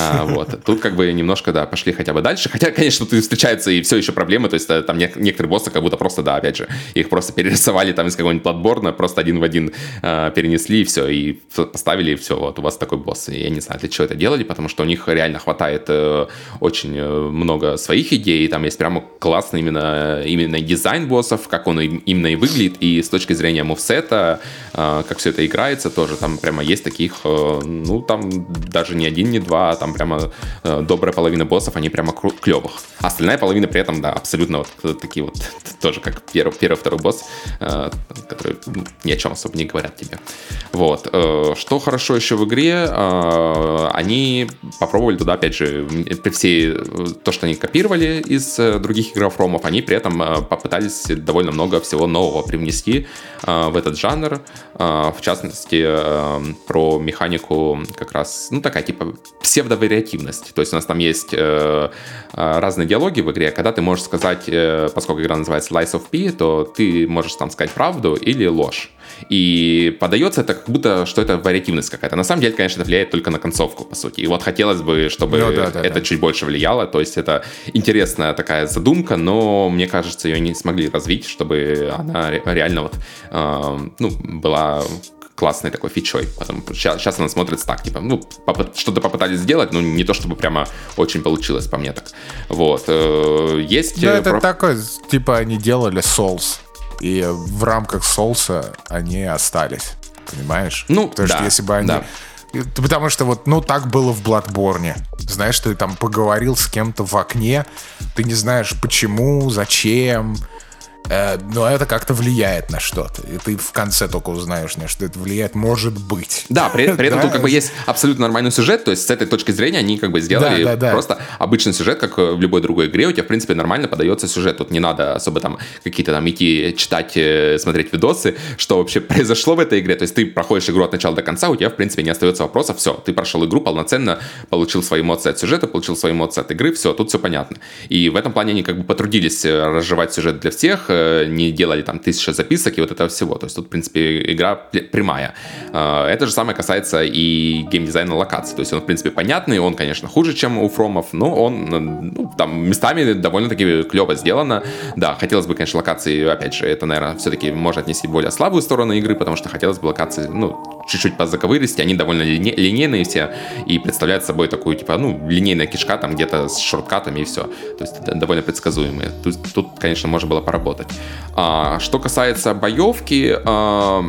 S2: А, вот. Тут как бы немножко, да, пошли хотя бы дальше. Хотя, конечно, тут встречаются и все еще проблемы. То есть э, там некоторые боссы как будто просто, да, опять же, их просто перерисовали там из какого-нибудь платборна, просто один в один э, перенесли и все, и поставили, и все, вот вас такой босс. И я не знаю, для чего это делали, потому что у них реально хватает э, очень э, много своих идей, там есть прямо классный именно, именно дизайн боссов, как он именно и выглядит, и с точки зрения мувсета, э, как все это играется, тоже там прямо есть таких, э, ну, там даже не один, не два, а там прямо э, добрая половина боссов, они прямо клевых. Остальная половина при этом, да, абсолютно вот такие вот, тоже как первый, первый второй босс, э, который ну, ни о чем особо не говорят тебе. Вот. Э, что хорошо еще в игре, э, они попробовали туда, опять же, при всей то, что они копировали из э, других игрофромов, они при этом попытались довольно много всего нового привнести в этот жанр. В частности, про механику как раз, ну, такая типа псевдовариативность. То есть у нас там есть разные диалоги в игре, когда ты можешь сказать, поскольку игра называется Lies of P, то ты можешь там сказать правду или ложь. И подается это как будто, что это вариативность какая-то. На самом деле, конечно, это влияет только на концовку, по сути. И вот хотелось бы, чтобы ну, да, да, это да. чуть больше влияло. То есть это интересная такая задумка, но мне кажется, ее не смогли развить, чтобы она реально вот, э, ну, была классной такой фичой. Потому сейчас, сейчас она смотрится так, типа, ну, поп- что-то попытались сделать, но не то, чтобы прямо очень получилось по мне так. Вот. Э, есть...
S1: Да, это про... такой, типа, они делали Souls. И в рамках соуса они остались. Понимаешь?
S2: Ну,
S1: Потому
S2: да,
S1: что если бы они... Да. Потому что вот, ну, так было в Bloodborne. Знаешь, ты там поговорил с кем-то в окне, ты не знаешь почему, зачем, но это как-то влияет на что-то. И ты в конце только узнаешь, на что это влияет, может быть.
S2: Да, при, при этом тут как бы есть абсолютно нормальный сюжет, то есть с этой точки зрения они как бы сделали да, да, да. просто обычный сюжет, как в любой другой игре, у тебя, в принципе, нормально подается сюжет. Тут не надо особо там какие-то там идти читать, э, смотреть видосы, что вообще произошло в этой игре. То есть ты проходишь игру от начала до конца, у тебя, в принципе, не остается вопросов, все, ты прошел игру полноценно, получил свои эмоции от сюжета, получил свои эмоции от игры, все, тут все понятно. И в этом плане они как бы потрудились э, разжевать сюжет для всех, Э, не делали там тысяча записок и вот этого всего. То есть тут, в принципе, игра прямая. Э, это же самое касается и геймдизайна локаций. То есть он, в принципе, понятный, он, конечно, хуже, чем у Фромов, но он ну, там местами довольно-таки клево сделано. Да, хотелось бы, конечно, локации, опять же, это, наверное, все-таки можно отнести более слабую сторону игры, потому что хотелось бы локации, ну, чуть-чуть позаковыристи, они довольно лине- линейные все и представляют собой такую, типа, ну, линейная кишка там где-то с шорткатами и все. То есть довольно предсказуемые. Тут, тут конечно, можно было поработать. А, что касается боевки, а,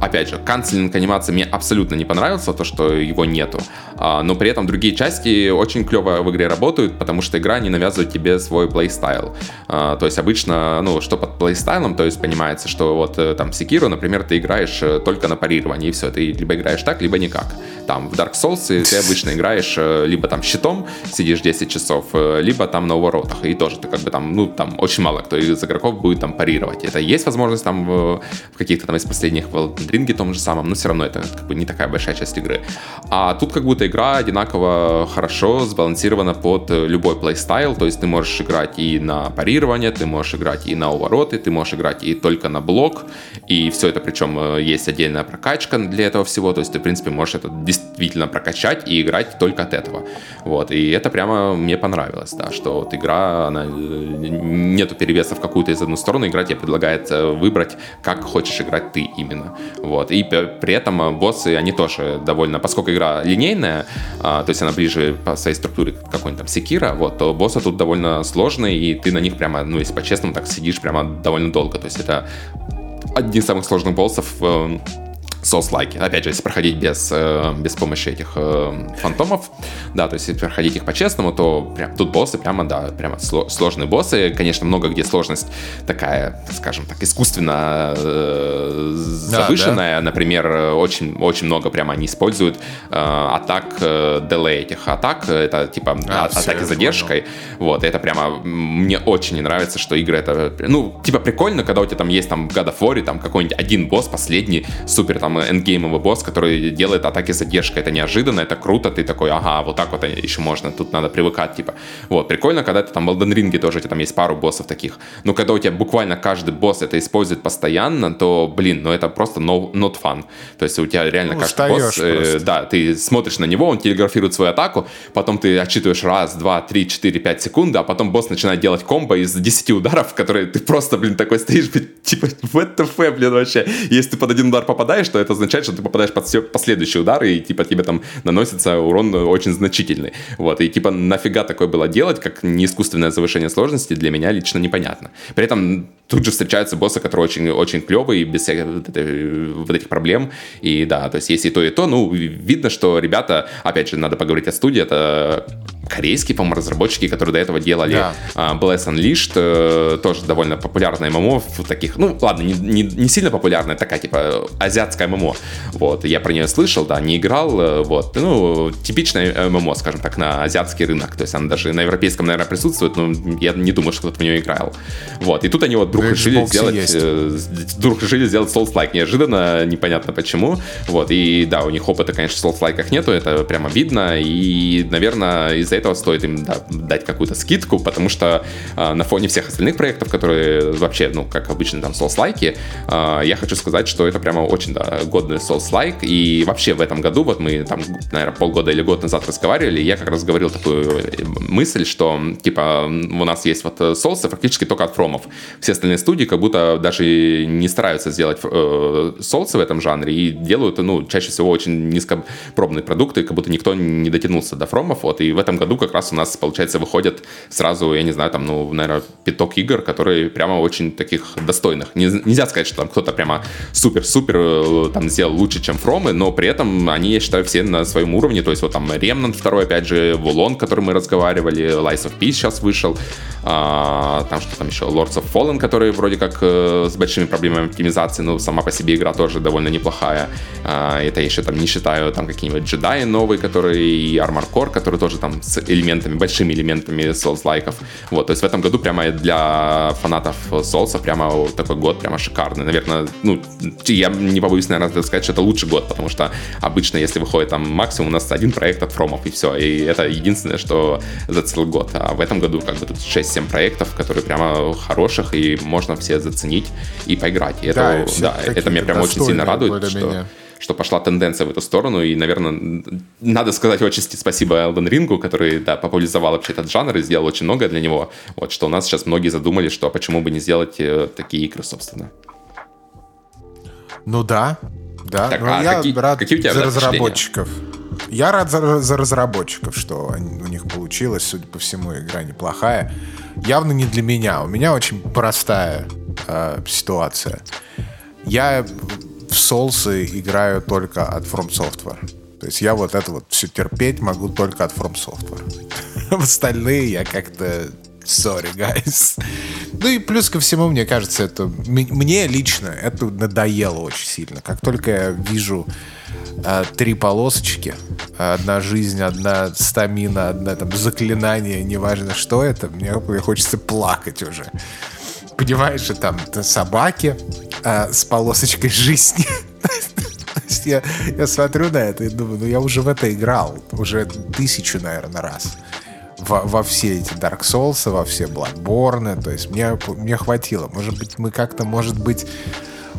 S2: опять же, канцелинг анимации мне абсолютно не понравился, то, что его нету. А, но при этом другие части очень клево в игре работают, потому что игра не навязывает тебе свой плейстайл. А, то есть обычно, ну, что под плейстайлом, то есть понимается, что вот э, там Sekiro, например, ты играешь э, только на парировании, и все, ты либо играешь так, либо никак. Там в Dark Souls ты обычно играешь э, либо там щитом, сидишь 10 часов, либо там на уворотах, и тоже ты как бы там, ну, там очень мало кто из игроков будет там парировать. Это есть возможность там в каких-то там из последних ринге том же самом, но все равно это как бы не такая большая часть игры. А тут как будто игра одинаково хорошо сбалансирована под любой плейстайл, то есть ты можешь играть и на парирование, ты можешь играть и на увороты, ты можешь играть и только на блок, и все это причем э, есть отдельная прокачка для этого всего, то есть ты, в принципе, можешь это действительно прокачать и играть только от этого. Вот, и это прямо мне понравилось, да, что вот игра, она, э, нету перевеса в какую-то из одну сторону, игра тебе предлагает э, выбрать, как хочешь играть ты именно. Вот, и при этом боссы, они тоже довольно, поскольку игра линейная, а, то есть она ближе по своей структуре к какой-нибудь там Секира, вот, то боссы тут довольно сложные, и ты на них прямо, ну, если по-честному, так сидишь прямо довольно долго. То есть это один из самых сложных боссов э, Souls-like. Опять же, если проходить без, э, без помощи этих э, фантомов, да, то есть если проходить их по-честному, то прям тут боссы прямо, да, прямо сложные боссы. Конечно, много где сложность такая, скажем так, искусственно э, завышенная. Да, да. Например, очень, очень много прямо они используют атак, делей этих атак, это типа а, атаки с задержкой. Понял. Вот, это прямо мне очень не нравится, что игры это, ну, типа прикольно, когда у тебя там есть там God of War, там какой-нибудь один босс, последний, супер там там эндгеймовый босс, который делает атаки с задержкой. Это неожиданно, это круто, ты такой, ага, вот так вот еще можно, тут надо привыкать, типа. Вот, прикольно, когда ты там в Elden Ring тоже, там есть пару боссов таких. Но когда у тебя буквально каждый босс это использует постоянно, то, блин, ну это просто no, not fun. То есть у тебя реально ну, каждый босс, э, да, ты смотришь на него, он телеграфирует свою атаку, потом ты отчитываешь раз, два, три, четыре, пять секунд, а потом босс начинает делать комбо из 10 ударов, которые ты просто, блин, такой стоишь, типа, ВТФ, блин, вообще. Если ты под один удар попадаешь, то это означает, что ты попадаешь под все последующие удары, и, типа, тебе там наносится урон очень значительный. Вот, и, типа, нафига такое было делать, как не искусственное завышение сложности, для меня лично непонятно. При этом тут же встречаются боссы, которые очень, очень клевые, без всяких вот, вот этих проблем. И да, то есть есть и то, и то. Ну, видно, что ребята, опять же, надо поговорить о студии, это корейские, по-моему, разработчики, которые до этого делали да. uh, Bless Unleashed, uh, тоже довольно популярная ММО в таких, ну, ладно, не, не, не сильно популярная, такая, типа, азиатская ММО. Вот, я про нее слышал, да, не играл, э, вот, ну, типичная ММО, скажем так, на азиатский рынок, то есть она даже на европейском, наверное, присутствует, но я не думаю, что кто-то в нее играл. Вот, и тут они вот вдруг Xbox решили сделать, э, вдруг решили сделать Souls-like неожиданно, непонятно почему, вот, и да, у них опыта, конечно, в Souls-like нету, это прямо видно, и, наверное, из-за этого стоит им да, дать какую-то скидку, потому что э, на фоне всех остальных проектов, которые вообще, ну, как обычно, там, Souls-like, э, я хочу сказать, что это прямо очень, да, годный Souls-like, и вообще в этом году, вот мы там, наверное, полгода или год назад разговаривали, я как раз говорил такую э, мысль, что, типа, у нас есть вот Souls практически только от фромов. Все остальные студии как будто даже не стараются сделать э, Souls в этом жанре и делают, ну, чаще всего очень низкопробные продукты, как будто никто не дотянулся до фромов, вот, и в этом году году как раз у нас, получается, выходят сразу, я не знаю, там, ну, наверное, пяток игр, которые прямо очень таких достойных. Нельзя сказать, что там кто-то прямо супер-супер э, там сделал лучше, чем Фромы, но при этом они, я считаю, все на своем уровне. То есть вот там Remnant второй, опять же, Вулон, который мы разговаривали, Lies of Peace сейчас вышел, а, там что там еще, Lords of Fallen, который вроде как э, с большими проблемами оптимизации, но сама по себе игра тоже довольно неплохая. А, это я еще там не считаю там какие-нибудь джедаи новые, которые и Armor Core, который тоже там с элементами, большими элементами Souls-лайков. Вот, то есть в этом году прямо для фанатов Souls прямо такой год прямо шикарный. Наверное, ну, я не побоюсь, наверное, сказать, что это лучший год, потому что обычно, если выходит там максимум, у нас один проект от фромов, и все. И это единственное, что за целый год. А в этом году как бы тут 6-7 проектов, которые прямо хороших, и можно все заценить и поиграть. И
S1: да,
S2: это, да, это меня прям очень сильно радует, что что пошла тенденция в эту сторону, и, наверное, надо сказать очень спасибо Elden Ring, который, да, популяризовал вообще этот жанр и сделал очень многое для него, вот, что у нас сейчас многие задумали, что почему бы не сделать э, такие игры, собственно.
S1: Ну да, да,
S2: так, но а я какие, рад какие у тебя
S1: за разработчиков. Я рад за, за разработчиков, что они, у них получилось, судя по всему, игра неплохая. Явно не для меня. У меня очень простая э, ситуация. Я в Souls играю только от From Software. То есть я вот это вот все терпеть могу только от From Software. В остальные я как-то... Sorry, guys. Ну и плюс ко всему, мне кажется, это... Мне лично это надоело очень сильно. Как только я вижу э, три полосочки, одна жизнь, одна стамина, одна там заклинание, неважно что это, мне, мне хочется плакать уже. Понимаешь, и там собаки, а, с полосочкой жизни. я, я смотрю на это и думаю, ну я уже в это играл, уже тысячу, наверное, раз. Во, во все эти Dark Souls, во все Bloodborne, то есть мне, мне хватило. Может быть, мы как-то, может быть,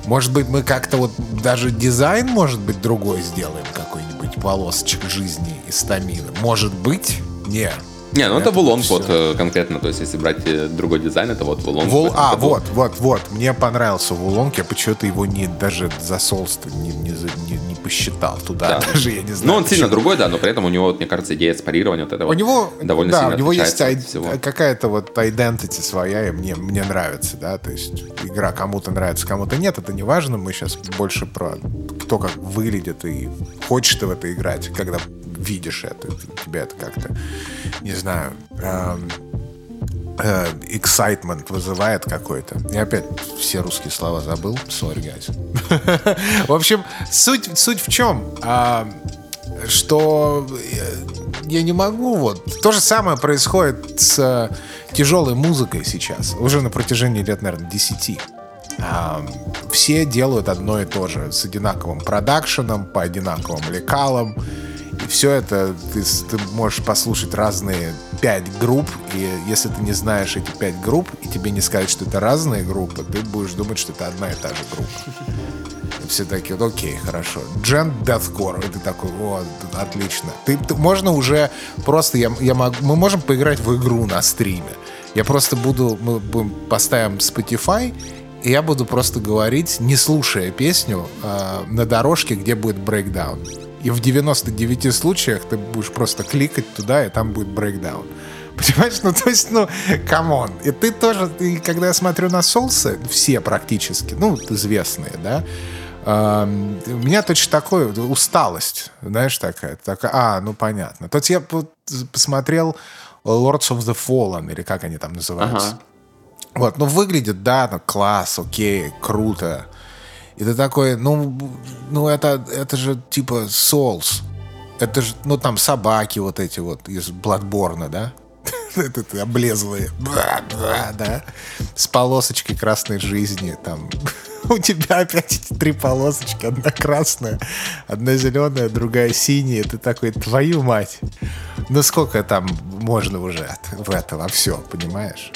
S1: может быть, мы как-то вот даже дизайн, может быть, другой сделаем, какой-нибудь полосочек жизни и стамины. Может быть? Не,
S2: не, ну это, это Вулонг вот э, конкретно, то есть если брать э, другой дизайн, это вот Вулонг.
S1: Вул... А, вот, вот, вот, мне понравился Вулонг, я почему-то его не даже за солство не, не, не, не посчитал туда, да. даже я не знаю.
S2: Ну он почему. сильно другой, да, но при этом у него, мне кажется, идея спарирования вот этого
S1: у него,
S2: довольно
S1: да,
S2: сильно
S1: у него есть ай- какая-то вот identity своя, и мне, мне нравится, да, то есть игра кому-то нравится, кому-то нет, это не важно, мы сейчас больше про кто как выглядит и хочешь ты в это играть, когда видишь это, тебя это как-то, не знаю, эм, э, excitement вызывает какой-то. Я опять все русские слова забыл. Sorry, guys. в общем, суть, суть в чем? А, что я не могу вот. То же самое происходит с тяжелой музыкой сейчас. Уже на протяжении лет, наверное, 10. все делают одно и то же, с одинаковым продакшеном, по одинаковым лекалам, все это ты, ты можешь послушать разные пять групп, и если ты не знаешь эти пять групп, и тебе не скажут, что это разные группы, ты будешь думать, что это одна и та же группа. Все такие, вот, окей, хорошо. Жанр deathcore. И ты такой, вот, отлично. Ты, ты, можно уже просто, я, я могу, мы можем поиграть в игру на стриме. Я просто буду, мы будем, поставим Spotify, и я буду просто говорить, не слушая песню, э, на дорожке, где будет breakdown. И в 99 случаях ты будешь просто кликать туда, и там будет breakdown. Понимаешь? Ну, то есть, ну, come on. И ты тоже, и когда я смотрю на соусы, все практически, ну, известные, да, Uh, у меня точно такое, усталость, знаешь, такая. такая а, ну понятно. То есть я посмотрел Lords of the Fallen, или как они там называются. Ага. Вот, ну выглядит, да, ну класс, окей, круто. И ты такой, ну, ну это, это же типа Souls. Это же, ну там собаки вот эти вот из Bloodborne, да? Это облезлые. Да, С полосочкой красной жизни. Там у тебя опять эти три полосочки. Одна красная, одна зеленая, другая синяя. Ты такой, твою мать. Ну сколько там можно уже в это во все, понимаешь?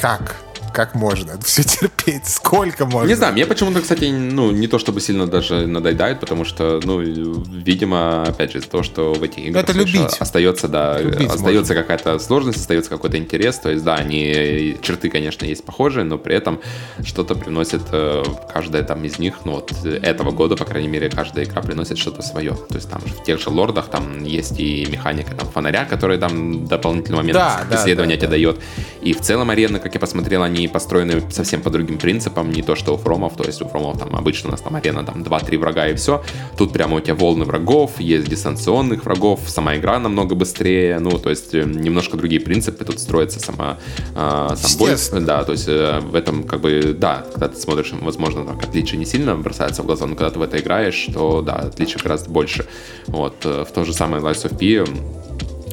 S1: Как? Как можно это все терпеть? Сколько можно?
S2: Не знаю, мне почему-то, кстати, ну, не то чтобы сильно даже надоедает, потому что, ну, видимо, опять же, из-за того, что в этих играх
S1: это любить.
S2: остается, да, любить остается какая-то сложность, остается какой-то интерес, то есть, да, они, черты, конечно, есть похожие, но при этом что-то приносит э, каждая там из них, ну, вот этого года, по крайней мере, каждая игра приносит что-то свое, то есть там в тех же лордах там есть и механика там фонаря, который там дополнительный момент да, исследования да, да, тебе да. дает, и в целом арена, как я посмотрел, они построены совсем по другим принципам, не то, что у фромов, то есть у фромов там обычно у нас там арена, там 2-3 врага и все. Тут прямо у тебя волны врагов, есть дистанционных врагов, сама игра намного быстрее, ну, то есть э, немножко другие принципы, тут строится сама э, сам бой. Да, то есть э, в этом как бы, да, когда ты смотришь, возможно, так, отличие не сильно бросается в глаза, но когда ты в это играешь, то да, отличий гораздо больше. Вот, э, в то же самое Lies of P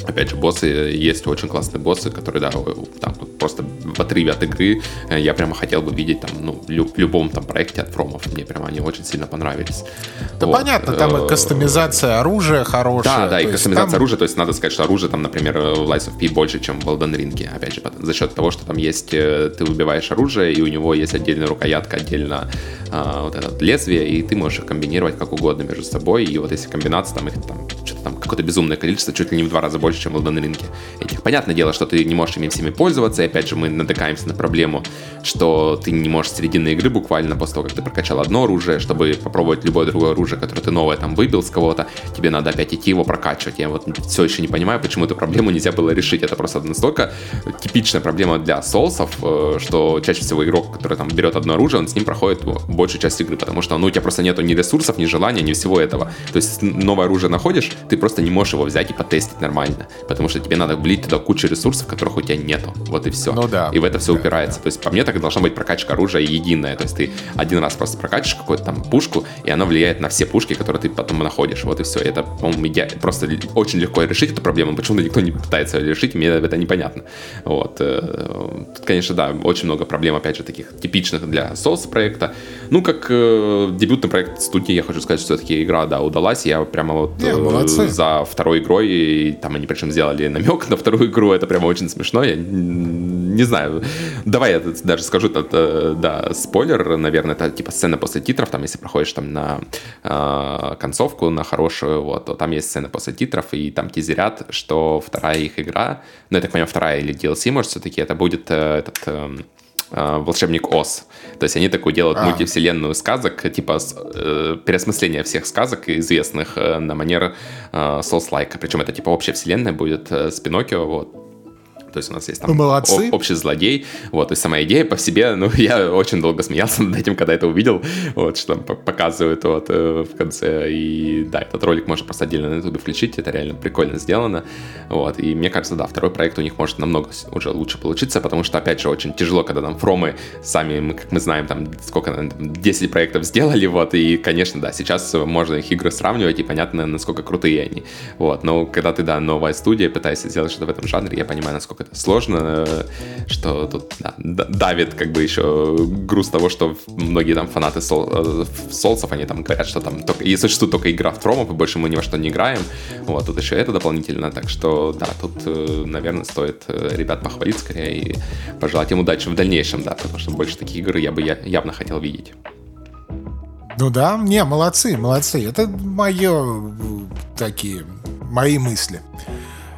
S2: Опять же, боссы, есть очень классные боссы, которые, да, там просто в отрыве от игры э, я прямо хотел бы видеть там, ну, в любом там проекте от фромов. Мне прямо они очень сильно понравились.
S1: Да вот. понятно, там и э, кастомизация оружия хорошая.
S2: Да, да, и кастомизация там... оружия, то есть надо сказать, что оружие там, например, в Lies of P больше, чем в Elden Ring, опять же, за счет того, что там есть, э, ты выбиваешь оружие, и у него есть отдельная рукоятка, отдельно а, вот это лезвие, и ты можешь их комбинировать как угодно между собой, и вот если комбинация, там их там что-то там какое-то безумное количество, чуть ли не в два раза больше, чем в Elden Ring этих. Понятное дело, что ты не можешь ими всеми пользоваться, и опять же мы натыкаемся на проблему, что ты не можешь середины игры буквально после того, как ты прокачал одно оружие, чтобы попробовать любое другое оружие, которое ты новое там выбил с кого-то, тебе надо опять идти его прокачивать. Я вот все еще не понимаю, почему эту проблему нельзя было решить. Это просто настолько типичная проблема для соусов, э, что чаще всего игрок, который там берет одно оружие, он с ним проходит большую часть игры, потому что ну, у тебя просто нету ни ресурсов, ни желания, ни всего этого. То есть новое оружие находишь, ты просто не можешь его взять и потестить нормально, потому что тебе надо влить туда кучу ресурсов, которых у тебя нету. Вот и все.
S1: Ну да.
S2: И в это все да, упирается. Да. То есть по мне так должна быть прокачка оружия единая. То есть ты один раз просто прокачиваешь какую-то там пушку, и она влияет на все пушки, которые ты потом находишь. Вот и все. Это, по-моему, идеально. Просто очень легко решить эту проблему. Почему никто не пытается решить, мне это непонятно. Вот. Э, тут, конечно, да, очень много проблем, опять же, таких типичных для Souls проекта. Ну, как э, дебютный проект студии, я хочу сказать, что все-таки игра, да, удалась. Я прямо вот
S1: не, э,
S2: за второй игрой, и там они причем сделали намек на вторую игру, это прямо очень смешно. Я не знаю. Давай я даже скажу, это, да, спойлер, наверное, это типа сцена после титров, там, если проходишь там на э, концовку, на хорошую, вот, то там есть сцена после титров, и там тизерят, что вторая их игра, ну, я так понимаю, вторая или DLC, может, все-таки это будет э, этот... Э, волшебник Оз. То есть они такую делают а. мультивселенную сказок, типа э, переосмысление всех сказок известных э, на манер э, Souls-like. Причем это типа общая вселенная будет э, с Пиноккио, вот. То есть у нас есть там
S1: Молодцы.
S2: общий злодей. Вот, и сама идея по себе, ну, я очень долго смеялся над этим, когда это увидел, вот, что там показывают вот э, в конце. И да, этот ролик можно просто отдельно на YouTube включить, это реально прикольно сделано. Вот, и мне кажется, да, второй проект у них может намного уже лучше получиться, потому что, опять же, очень тяжело, когда там фромы сами, мы, как мы знаем, там сколько, 10 проектов сделали, вот, и, конечно, да, сейчас можно их игры сравнивать, и понятно, насколько крутые они. Вот, но когда ты, да, новая студия, пытаешься сделать что-то в этом жанре, я понимаю, насколько сложно, что тут да, давит как бы еще груз того, что многие там фанаты сол, солсов, они там говорят, что там только, и существует только игра в тромов, и больше мы ни во что не играем. Вот, тут еще это дополнительно, так что да, тут, наверное, стоит ребят похвалить скорее и пожелать им удачи в дальнейшем, да, потому что больше таких игр я бы явно хотел видеть.
S1: Ну да, не, молодцы, молодцы. Это мое такие, мои мысли.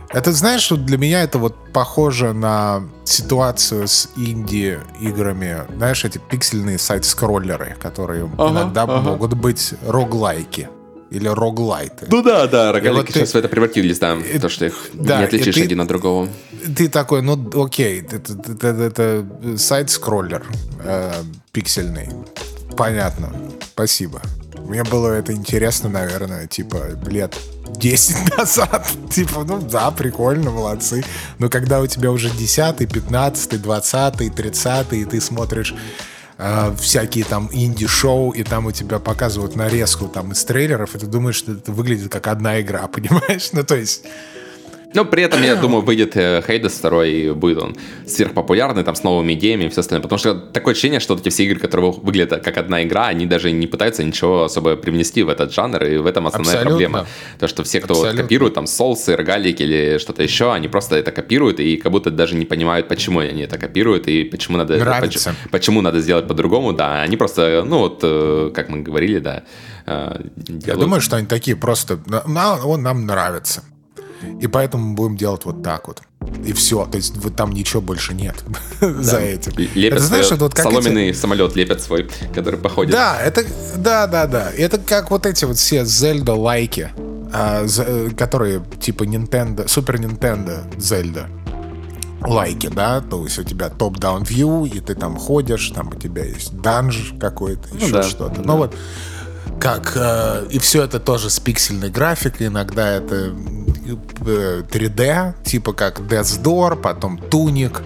S1: Это, знаешь, для меня это вот похоже на ситуацию с инди-играми. Знаешь, эти пиксельные сайт-скроллеры, которые ага, иногда ага. могут быть роглайки или роглайты.
S2: Ну да, да, рогалики вот сейчас ты, в это превратились, да, и, то, что их да, не отличишь ты, один от другого.
S1: Ты такой, ну окей, это, это, это, это сайт-скроллер э, пиксельный. Понятно, спасибо. Мне было это интересно, наверное, типа, лет 10 назад. Типа, ну да, прикольно, молодцы. Но когда у тебя уже 10, 15, 20, 30, и ты смотришь э, всякие там инди-шоу, и там у тебя показывают нарезку там из трейлеров, и ты думаешь, что это выглядит как одна игра, понимаешь? Ну, то есть
S2: но при этом, я думаю, выйдет Хейдес э, второй, и будет он сверхпопулярный, там, с новыми идеями и все остальное. Потому что такое ощущение, что эти все игры, которые выглядят как одна игра, они даже не пытаются ничего особо привнести в этот жанр, и в этом основная Абсолютно. проблема. То, что все, кто вот копирует, там, соусы, рогалики или что-то еще, они просто это копируют, и как будто даже не понимают, почему они это копируют, и почему надо, почему, почему надо сделать по-другому, да. Они просто, ну, вот, э, как мы говорили, да,
S1: э, делают... Я думаю, что они такие просто, он нам нравится. И поэтому мы будем делать вот так вот. И все. То есть вот там ничего больше нет да. за этим.
S2: Лепят это, знаешь, это вот как соломенный эти... самолет лепят свой, который походит.
S1: Да, это, да, да, да. Это как вот эти вот все Зельда лайки, а, за, которые типа Nintendo, Super Nintendo Зельда лайки, да, то есть у тебя топ-даун view, и ты там ходишь, там у тебя есть данж какой-то, ну, еще да, что-то. Да. Ну вот как э, и все это тоже с пиксельной графикой, иногда это 3D, э, типа как Death's Door, потом Туник,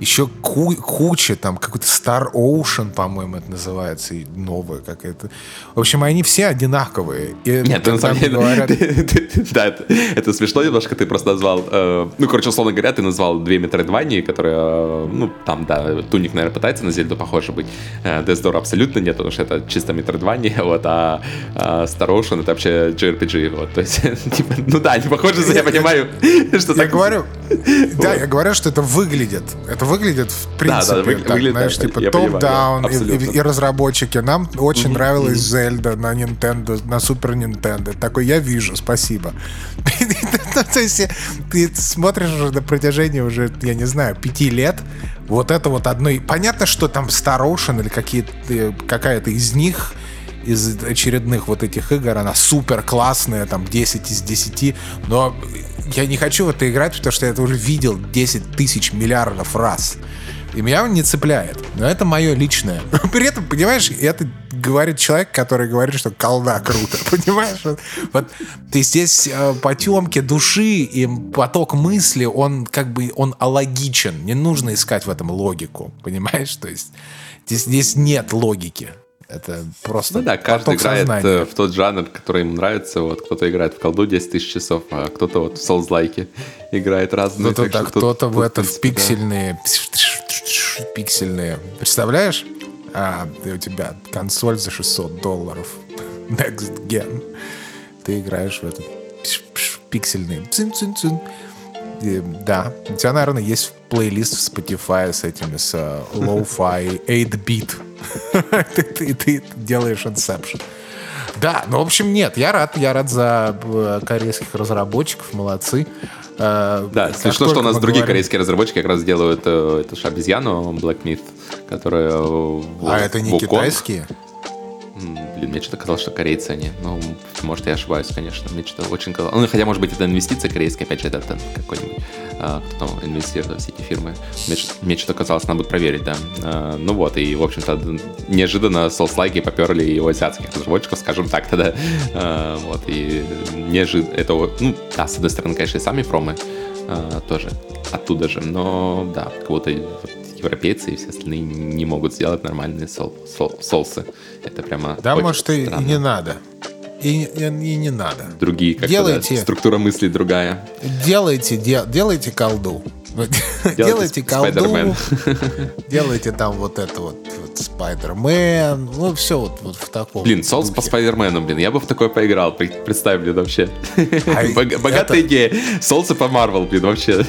S1: еще ку- куча, там какой-то Star Ocean, по-моему, это называется, и новая какая-то. В общем, они все одинаковые. И
S2: Нет, на самом деле, говорят... да, это, это смешно немножко, ты просто назвал, э, ну, короче, условно говоря, ты назвал две Metroidvania, которые, э, ну, там, да, Туник, наверное, пытается на Зельду похоже быть, э, Death Door абсолютно нет, потому что это чисто Metroidvania, вот, а, а Star Ocean это вообще JRPG, вот, то есть, типа, ну да, они похожи, я понимаю,
S1: что Я говорю, да, я говорю, что это выглядит, это выглядит, в принципе, да, да, вы, так, выглядит, знаешь, типа топ-даун и, и, и разработчики. Нам очень mm-hmm. нравилась Зельда на Nintendo, на Super Nintendo. Такой, я вижу, спасибо. То есть ты смотришь уже на протяжении уже, я не знаю, пяти лет, вот это вот одно... Понятно, что там Ocean или какие-то, какая-то из них из очередных вот этих игр, она супер классная, там 10 из 10, но я не хочу в это играть, потому что я это уже видел 10 тысяч миллиардов раз. И меня он не цепляет. Но это мое личное. При этом, понимаешь, это говорит человек, который говорит, что колда круто. Понимаешь? Вот, вот ты здесь э, потемки души и поток мысли, он как бы он алогичен. Не нужно искать в этом логику. Понимаешь? То есть здесь, здесь нет логики. Это просто
S2: Ну да, каждый играет сознания. Э, в тот жанр, который ему нравится. Вот кто-то играет в колду 10 тысяч часов, а кто-то вот в Souls-like играет разные.
S1: Кто-то, да, кто-то в это в пиксельные, да. пиксельные. Представляешь? А, ты, у тебя консоль за 600 долларов. Next Gen. Ты играешь в этот пиксельный. Цин -цин -цин. И, да, у тебя, наверное, есть плейлист в Spotify с этими, с uh, Lo-Fi 8-bit ты, ты, ты делаешь Inception. Да, ну, в общем, нет, я рад, я рад за э, корейских разработчиков, молодцы.
S2: Э, да, как смешно, что у нас другие говорим... корейские разработчики как раз делают э, эту же обезьяну Black Myth, которая...
S1: А это не китайские?
S2: Блин, мне что-то казалось, что корейцы они. Ну, может, я ошибаюсь, конечно. Мне что-то очень казалось. Ну, хотя, может быть, это инвестиция корейская, опять же, это, это какой-нибудь а, кто там инвестирует в все эти фирмы. Мне, мне что-то казалось, надо будет проверить, да. А, ну вот, и, в общем-то, неожиданно соус-лайки поперли и у азиатских разработчиков, скажем так, тогда. А, вот, и неожиданно, это, ну, да, с одной стороны, конечно, и сами фромы тоже оттуда же, но, да, кого-то европейцы и все остальные не могут сделать нормальные сол, сол, соусы. Это прямо
S1: Да, может, и, и не надо. И, и, и не надо.
S2: Другие, как делайте, да, структура мысли другая.
S1: Делайте, де, делайте колду. Делайте колду, делайте там вот это вот, Спайдермен, ну все вот, вот в таком.
S2: Блин, Souls по Спайдермену, блин, я бы в такое поиграл, представь, блин, вообще. А богатая идея. Souls по Marvel, блин, вообще.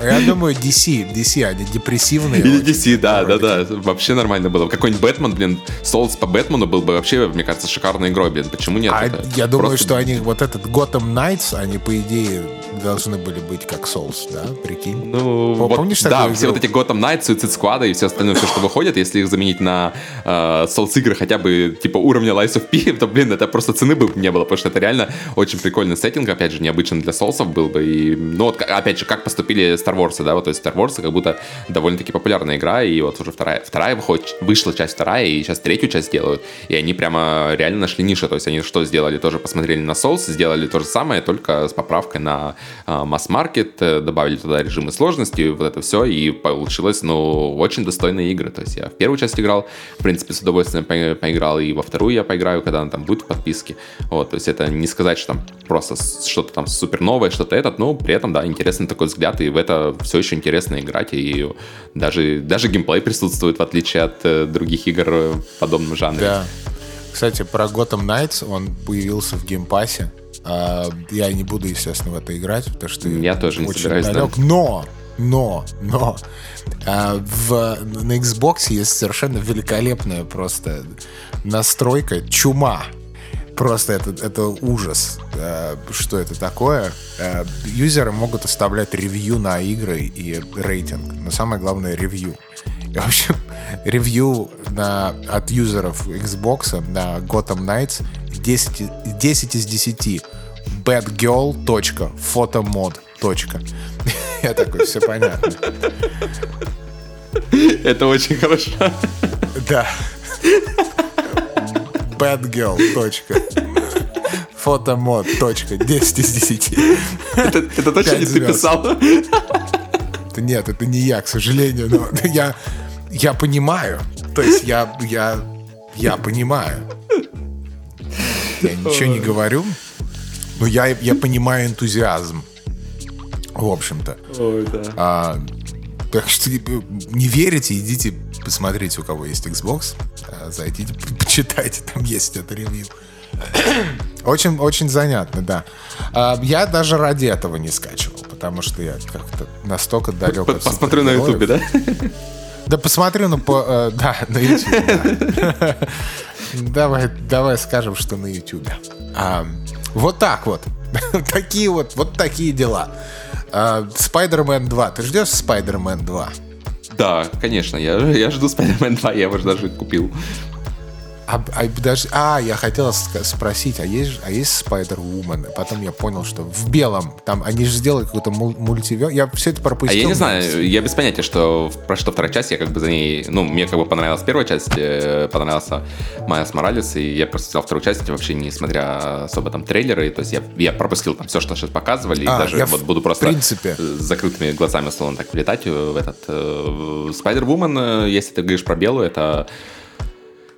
S1: Я думаю, DC, DC, они депрессивные.
S2: Или DC, да, да, да, вообще нормально было. Какой-нибудь Бэтмен, блин, Souls по Бэтмену был бы вообще, мне кажется, шикарной игрой, блин. Почему нет? А
S1: я думаю, что они вот этот Gotham Knights, они по идее должны были быть как Souls, да? Прикинь.
S2: Ну, Помнишь вот, Да, все вот эти Gotham Knights, Suicide Squad и все остальное, все, что выходит, если их заменить на э, Souls игры хотя бы типа уровня Lies of P, то, блин, это просто цены бы не было, потому что это реально очень прикольный сеттинг, опять же, необычный для Souls был бы. И, ну вот, опять же, как поступили Star Wars, да, вот, то есть Star Wars как будто довольно-таки популярная игра, и вот уже вторая, вторая выходит, вышла часть вторая, и сейчас третью часть делают, и они прямо реально нашли нишу, то есть они что сделали, тоже посмотрели на Souls, сделали то же самое, только с поправкой на масс-маркет, э, добавили туда режимы сложности, вот это все, и получилось, ну, очень достойные игры. То есть я в первую часть играл, в принципе, с удовольствием по поиграл, и во вторую я поиграю, когда она там будет в подписке. Вот, то есть это не сказать, что там просто что-то там супер новое, что-то этот, но при этом, да, интересный такой взгляд, и в это все еще интересно играть, и даже, даже геймплей присутствует, в отличие от э, других игр в подобном жанре.
S1: Да. Кстати, про Gotham Knights, он появился в Game Pass'е. А, я не буду, естественно, в это играть, потому что
S2: я тоже не очень собираюсь, далек.
S1: Да. Но, но, но а, в, на Xbox есть совершенно великолепная просто настройка чума. Просто это, это ужас, а, что это такое. А, юзеры могут оставлять ревью на игры и рейтинг, но самое главное ревью. В общем, ревью на, от юзеров Xbox на Gotham Knights 10, 10 из 10. badgirl.photomod. Я такой, все понятно.
S2: Это очень хорошо.
S1: Да. Badgirl. Фотомод. 10 из 10.
S2: Это, это точно не ты писал?
S1: Это нет, это не я, к сожалению, но я, я понимаю. То есть я, я, я понимаю. Я ничего не говорю, но я, я понимаю энтузиазм. В общем-то. Ой, да. А, так что не верите, идите посмотрите, у кого есть Xbox. А, зайдите, почитайте, там есть это ревью. Очень, очень занятно, да. А, я даже ради этого не скачивал, потому что я как-то настолько далек
S2: от Посмотрю на Ютубе, да?
S1: Да посмотрю, ну, по, э, да, на Ютубе. Давай, давай скажем, что на Ютубе. А, вот так вот. такие вот, вот такие дела. Spider-Man 2. Ты ждешь Spider-Man 2?
S2: Да, конечно, я, я жду Spider-Man 2, я его даже купил.
S1: А, а, даже, а, я хотел спросить, а есть, а есть Spider-Woman? Потом я понял, что в белом, там, они же сделали какой-то мультиверс. Я все это пропустил.
S2: А я не знаю, я без понятия, что про что вторая часть, я как бы за ней, ну, мне как бы понравилась первая часть, э, понравился Майас Моралес, и я просто взял вторую часть, вообще не смотря особо там трейлеры, то есть я, я пропустил там все, что сейчас показывали, а, и даже вот буду просто
S1: принципе.
S2: с закрытыми глазами, условно так, влетать в этот э, Spider-Woman, э, если ты говоришь про белую, это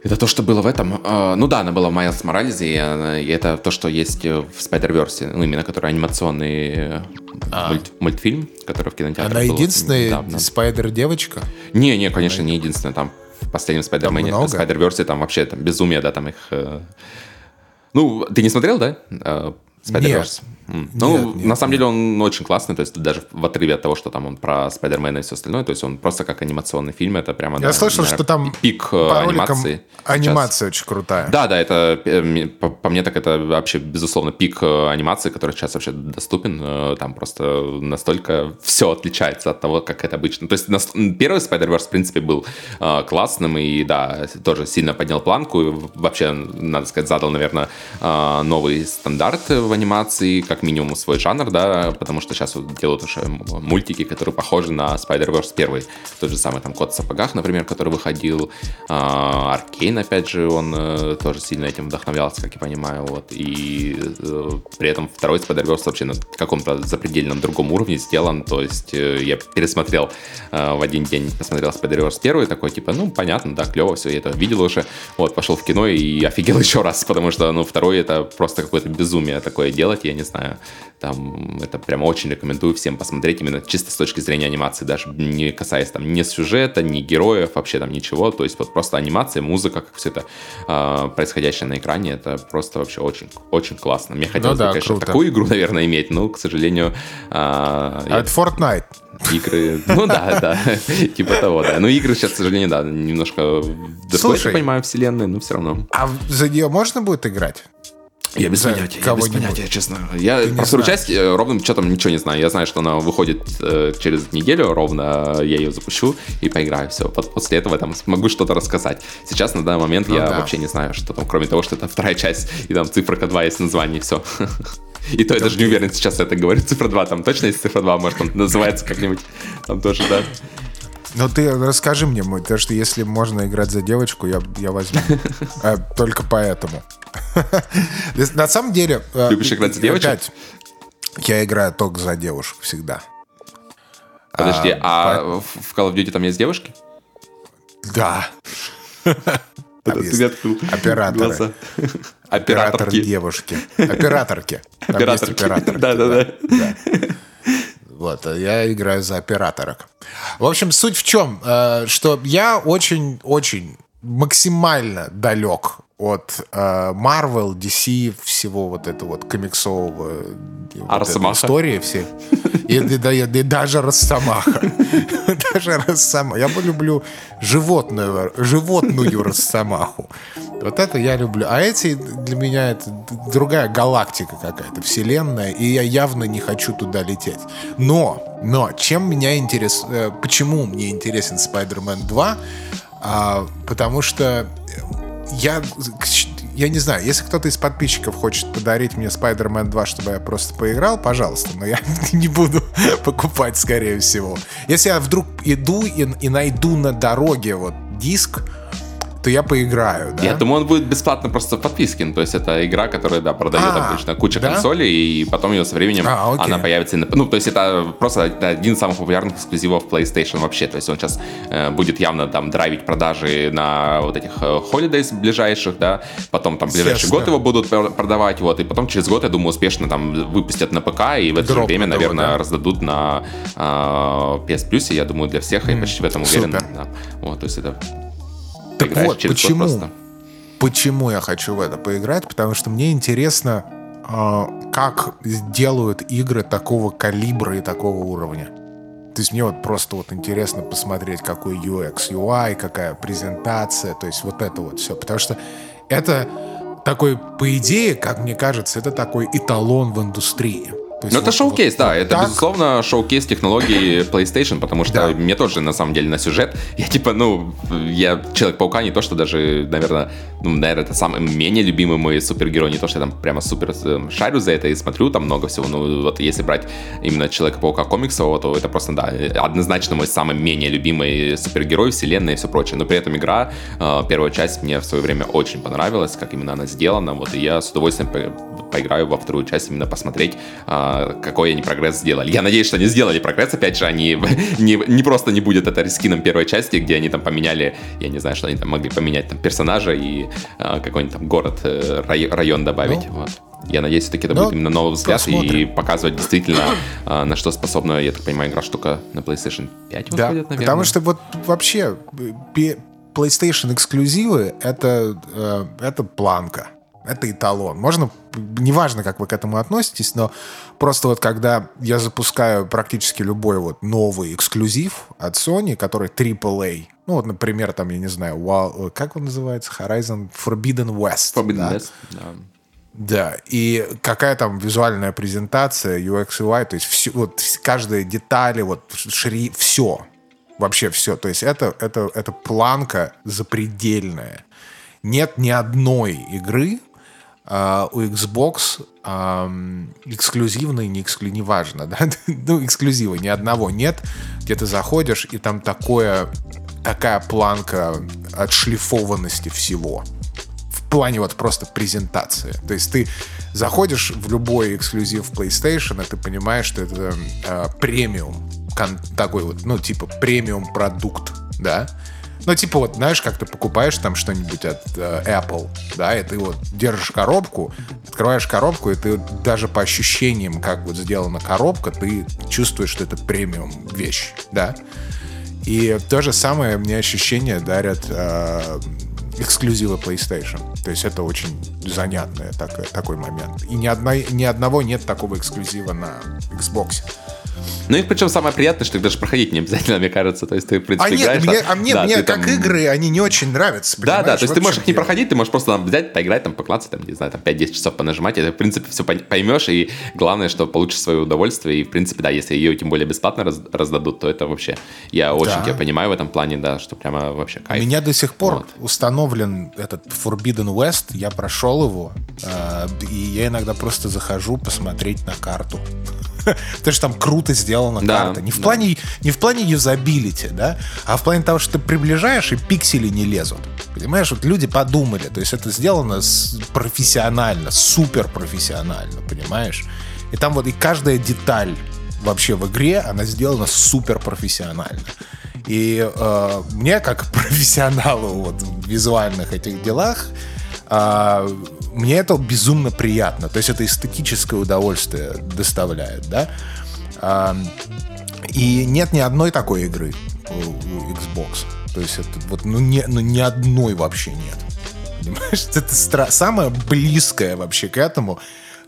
S2: это то, что было в этом. Uh, ну да, она была в Майлз Моралезе, и, и это то, что есть в Spider-Verse, ну именно который анимационный а. мульт, мультфильм, который в кинотеатре
S1: Она был единственная Спайдер-девочка?
S2: Не, не, конечно, не единственная. Там в последнем Спайдермене, Spider-Verse, там вообще там безумие, да, там их... Э... Ну, ты не смотрел, да? Э, Ну, нет, нет, на самом нет. деле он очень классный, то есть даже в отрыве от того, что там он про Спайдермена и все остальное, то есть он просто как анимационный фильм, это прямо...
S1: Я да, слышал, наверное, что там
S2: пик э, анимации.
S1: Анимация сейчас. очень крутая.
S2: Да, да, это э, по, по мне так это вообще, безусловно, пик э, анимации, который сейчас вообще доступен. Там просто настолько все отличается от того, как это обычно. То есть первый Spider-Verse, в принципе, был классным и, да, тоже сильно поднял планку. И вообще, надо сказать, задал, наверное, новый стандарт в анимации, как минимум свой жанр, да, потому что сейчас вот делают уже мультики, которые похожи на Spider-Verse первый. Тот же самый там Кот в сапогах, например, который выходил, Аркейн, Кейн, опять же, он э, тоже сильно этим вдохновлялся, как я понимаю, вот, и э, при этом второй Spider-Verse вообще на каком-то запредельном другом уровне сделан, то есть э, я пересмотрел в один день, посмотрел Spider-Verse первый, такой, типа, ну, понятно, да, клево, все, я это видел уже, вот, пошел в кино и офигел еще раз, потому что, ну, второй это просто какое-то безумие такое делать, я не знаю, там, это прямо очень рекомендую всем посмотреть, именно чисто с точки зрения анимации, даже не касаясь там ни сюжета, ни героев, вообще там ничего, то есть вот просто анимация, музыка, как все это э, происходящее на экране, это просто вообще очень, очень классно. Мне хотелось ну, да, бы, конечно, круто. такую игру, наверное, иметь, но, к сожалению... Э,
S1: а я... это Fortnite.
S2: Игры, ну да, да, типа того, да. Но игры сейчас, к сожалению, да, немножко... Слушай, я понимаю, вселенной, но все равно.
S1: А за нее можно будет играть?
S2: Я без понятия, я без понятия, честно. Я про вторую часть э, ровным счетом ничего не знаю. Я знаю, что она выходит э, через неделю ровно, я ее запущу и поиграю. Все, после этого там смогу что-то рассказать. Сейчас на данный момент ну, я да. вообще не знаю, что там, кроме того, что это вторая часть, и там цифра 2 есть название, все. И то я даже не уверен, сейчас это говорю. Цифра 2, там точно есть цифра 2, может, он называется как-нибудь. Там тоже, да.
S1: Ну ты расскажи мне, мой, потому что если можно играть за девочку, я, я возьму. Э, только поэтому. На самом деле...
S2: Э, Любишь играть за девочек?
S1: Я играю только за девушек всегда.
S2: Подожди, а, а в Call of Duty там есть девушки?
S1: Да. Операторы. Оператор девушки. Операторки.
S2: Операторки. Да, да, да.
S1: Вот, я играю за операторок. В общем, суть в чем, э, что я очень-очень максимально далек от э, Marvel, DC, всего вот этого вот комиксового
S2: а вот
S1: истории все. И, и, и, и даже Росомаха. даже Росомаха. Я люблю животную, животную Росомаху. Вот это я люблю. А эти для меня это другая галактика какая-то, вселенная, и я явно не хочу туда лететь. Но, но, чем меня интересует, э, почему мне интересен Spider-Man 2? А, потому что я, я не знаю, если кто-то из подписчиков хочет подарить мне Spider-Man 2, чтобы я просто поиграл, пожалуйста, но я не буду покупать, скорее всего. Если я вдруг иду и, и найду на дороге вот диск, то я поиграю, да?
S2: Я думаю, он будет бесплатно просто в подписке. Ну, то есть это игра, которая, да, продает а, обычно куча да? консолей, и потом ее со временем а, она появится. Ну, то есть это просто один из самых популярных эксклюзивов PlayStation вообще. То есть он сейчас э, будет явно там драйвить продажи на вот этих э, holidays ближайших, да, потом там ближайший год его будут продавать, вот, и потом через год, я думаю, успешно там выпустят на ПК, и в это Дроп же время, наверное, да? раздадут на э, PS Plus, я думаю, для всех, mm, я почти в этом уверен. Да. Вот, то есть это
S1: так вот, почему, почему я хочу в это поиграть? Потому что мне интересно, э, как делают игры такого калибра и такого уровня. То есть мне вот просто вот интересно посмотреть, какой UX, UI, какая презентация, то есть вот это вот все. Потому что это такой, по идее, как мне кажется, это такой эталон в индустрии.
S2: Ну, это шоу-кейс, вот, да. это, так... безусловно, шоу-кейс технологии PlayStation, потому что да. мне тоже, на самом деле, на сюжет, я, типа, ну, я Человек-паука не то, что даже, наверное, ну, наверное, это самый менее любимый мой супергерой, не то, что я там прямо супер э, шарю за это и смотрю там много всего, ну, вот если брать именно Человека-паука комиксового, то это просто, да, однозначно мой самый менее любимый супергерой вселенной и все прочее, но при этом игра, э, первая часть мне в свое время очень понравилась, как именно она сделана, вот, и я с удовольствием поиграю во вторую часть, именно посмотреть, а, какой они прогресс сделали. Я надеюсь, что они сделали прогресс, опять же, они не, не просто не будет это рискином первой части, где они там поменяли, я не знаю, что они там могли поменять там персонажа и а, какой-нибудь там город, э, район добавить, ну, вот. Я надеюсь, все-таки это ну, будет именно новый взгляд посмотрим. и показывать действительно, а, на что способна, я так понимаю, игра штука на PlayStation 5
S1: да, выходит, наверное. Потому что вот вообще PlayStation эксклюзивы это, э, это планка это эталон. Можно, неважно, как вы к этому относитесь, но просто вот когда я запускаю практически любой вот новый эксклюзив от Sony, который AAA, ну вот, например, там, я не знаю, wow, как он называется? Horizon Forbidden West.
S2: Forbidden да? West, да.
S1: Да, и какая там визуальная презентация, UX UI, то есть все, вот каждая деталь, вот шри, все, вообще все. То есть это, это, это планка запредельная. Нет ни одной игры, Uh, у Xbox эксклюзивный, не эксклюзивный, неважно, да, ну, эксклюзива ни одного нет, где ты заходишь, и там такое такая планка отшлифованности всего. В плане вот просто презентации. То есть ты заходишь в любой эксклюзив PlayStation, и ты понимаешь, что это э, премиум, такой вот, ну, типа премиум продукт, да, ну, типа вот, знаешь, как ты покупаешь там что-нибудь от э, Apple, да, и ты вот держишь коробку, открываешь коробку, и ты даже по ощущениям, как вот сделана коробка, ты чувствуешь, что это премиум вещь, да. И то же самое мне ощущение дарят э, эксклюзивы PlayStation. То есть это очень занятный так, такой момент. И ни, одной, ни одного нет такого эксклюзива на Xbox.
S2: Ну и причем самое приятное, что их даже проходить не обязательно, мне кажется. То есть ты, в принципе,
S1: а играешь. Нет, мне, а мне, да, мне как там... игры, они не очень нравятся.
S2: Да, да, то есть ты можешь их не проходить, ты можешь просто там, взять, поиграть, там, поклаться, там, не знаю, там 5-10 часов понажимать, и ты, в принципе, все поймешь, и главное, что получишь свое удовольствие, и, в принципе, да, если ее тем более бесплатно раз, раздадут, то это вообще, я очень да. тебя понимаю в этом плане, да, что прямо вообще кайф.
S1: У меня до сих пор вот. установлен этот Forbidden West, я прошел его, э, и я иногда просто захожу посмотреть на карту. Потому что там круто сделана да, карта. Не в, да. плане, не в плане юзабилити, да, а в плане того, что ты приближаешь, и пиксели не лезут. Понимаешь, вот люди подумали. То есть это сделано профессионально, супер профессионально, понимаешь? И там вот и каждая деталь вообще в игре, она сделана супер профессионально. И э, мне, как профессионалу вот, в визуальных этих делах, э, мне это безумно приятно. То есть это эстетическое удовольствие доставляет, да. А, и нет ни одной такой игры у, у Xbox. То есть это вот, ну, не, ну ни одной вообще нет. Понимаешь, это стра- самое близкое вообще к этому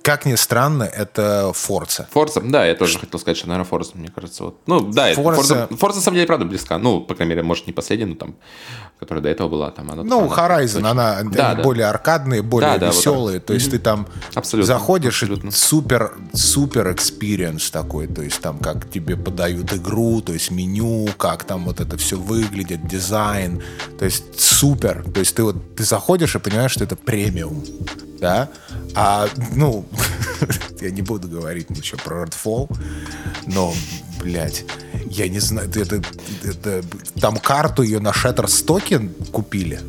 S1: как ни странно, это Forza.
S2: Forza, да, я тоже хотел сказать, что, наверное, Forza, мне кажется. Вот. Ну, да. Forza, Forza, на самом деле, правда, близка. Ну, по крайней мере, может, не последняя, но там, которая до этого была. Там, она,
S1: ну, она, Horizon, очень... она да, да. более аркадные, более да, веселые. Вот то есть mm-hmm. ты там абсолютно, заходишь, абсолютно. супер, супер experience такой. То есть там, как тебе подают игру, то есть меню, как там вот это все выглядит, дизайн. То есть супер. То есть ты вот ты заходишь и понимаешь, что это премиум да, а, ну, я не буду говорить ничего про Redfall, но, блядь, я не знаю, это, это, там карту ее на Shutterstock купили,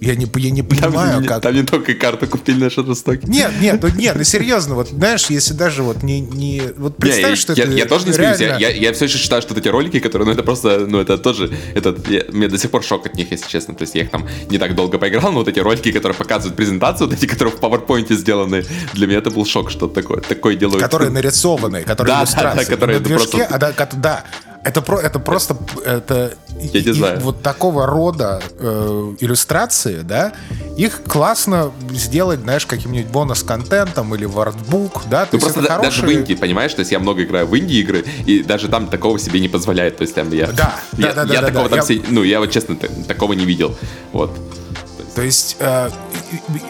S1: я не, я не понимаю,
S2: там,
S1: как...
S2: Там не только карту купили на Shutterstock.
S1: Нет, нет, ну, нет, ну серьезно, вот знаешь, если даже вот не... не вот представь, не, что
S2: я,
S1: это
S2: Я тоже не реально... смеюсь, я, я, я все еще считаю, что эти ролики, которые, ну это просто, ну это тоже, это, я, мне до сих пор шок от них, если честно, то есть я их там не так долго поиграл, но вот эти ролики, которые показывают презентацию, вот эти, которые в PowerPoint сделаны, для меня это был шок, что такое, такое делают.
S1: Которые нарисованы, которые да, иллюстрации. Да, да, которые на движке, просто... а, да, да, это, про, это просто это,
S2: Я не знаю.
S1: вот такого рода э, иллюстрации, да, их классно сделать, знаешь, каким-нибудь бонус-контентом или в артбук, да.
S2: Ну просто да, хорошие... даже в Индии, понимаешь, то есть я много играю в Индии игры, и даже там такого себе не позволяет, то есть там я...
S1: Да,
S2: я,
S1: да, да,
S2: я
S1: да,
S2: такого
S1: да,
S2: там я... Все, ну я вот честно такого не видел, вот.
S1: То есть, э,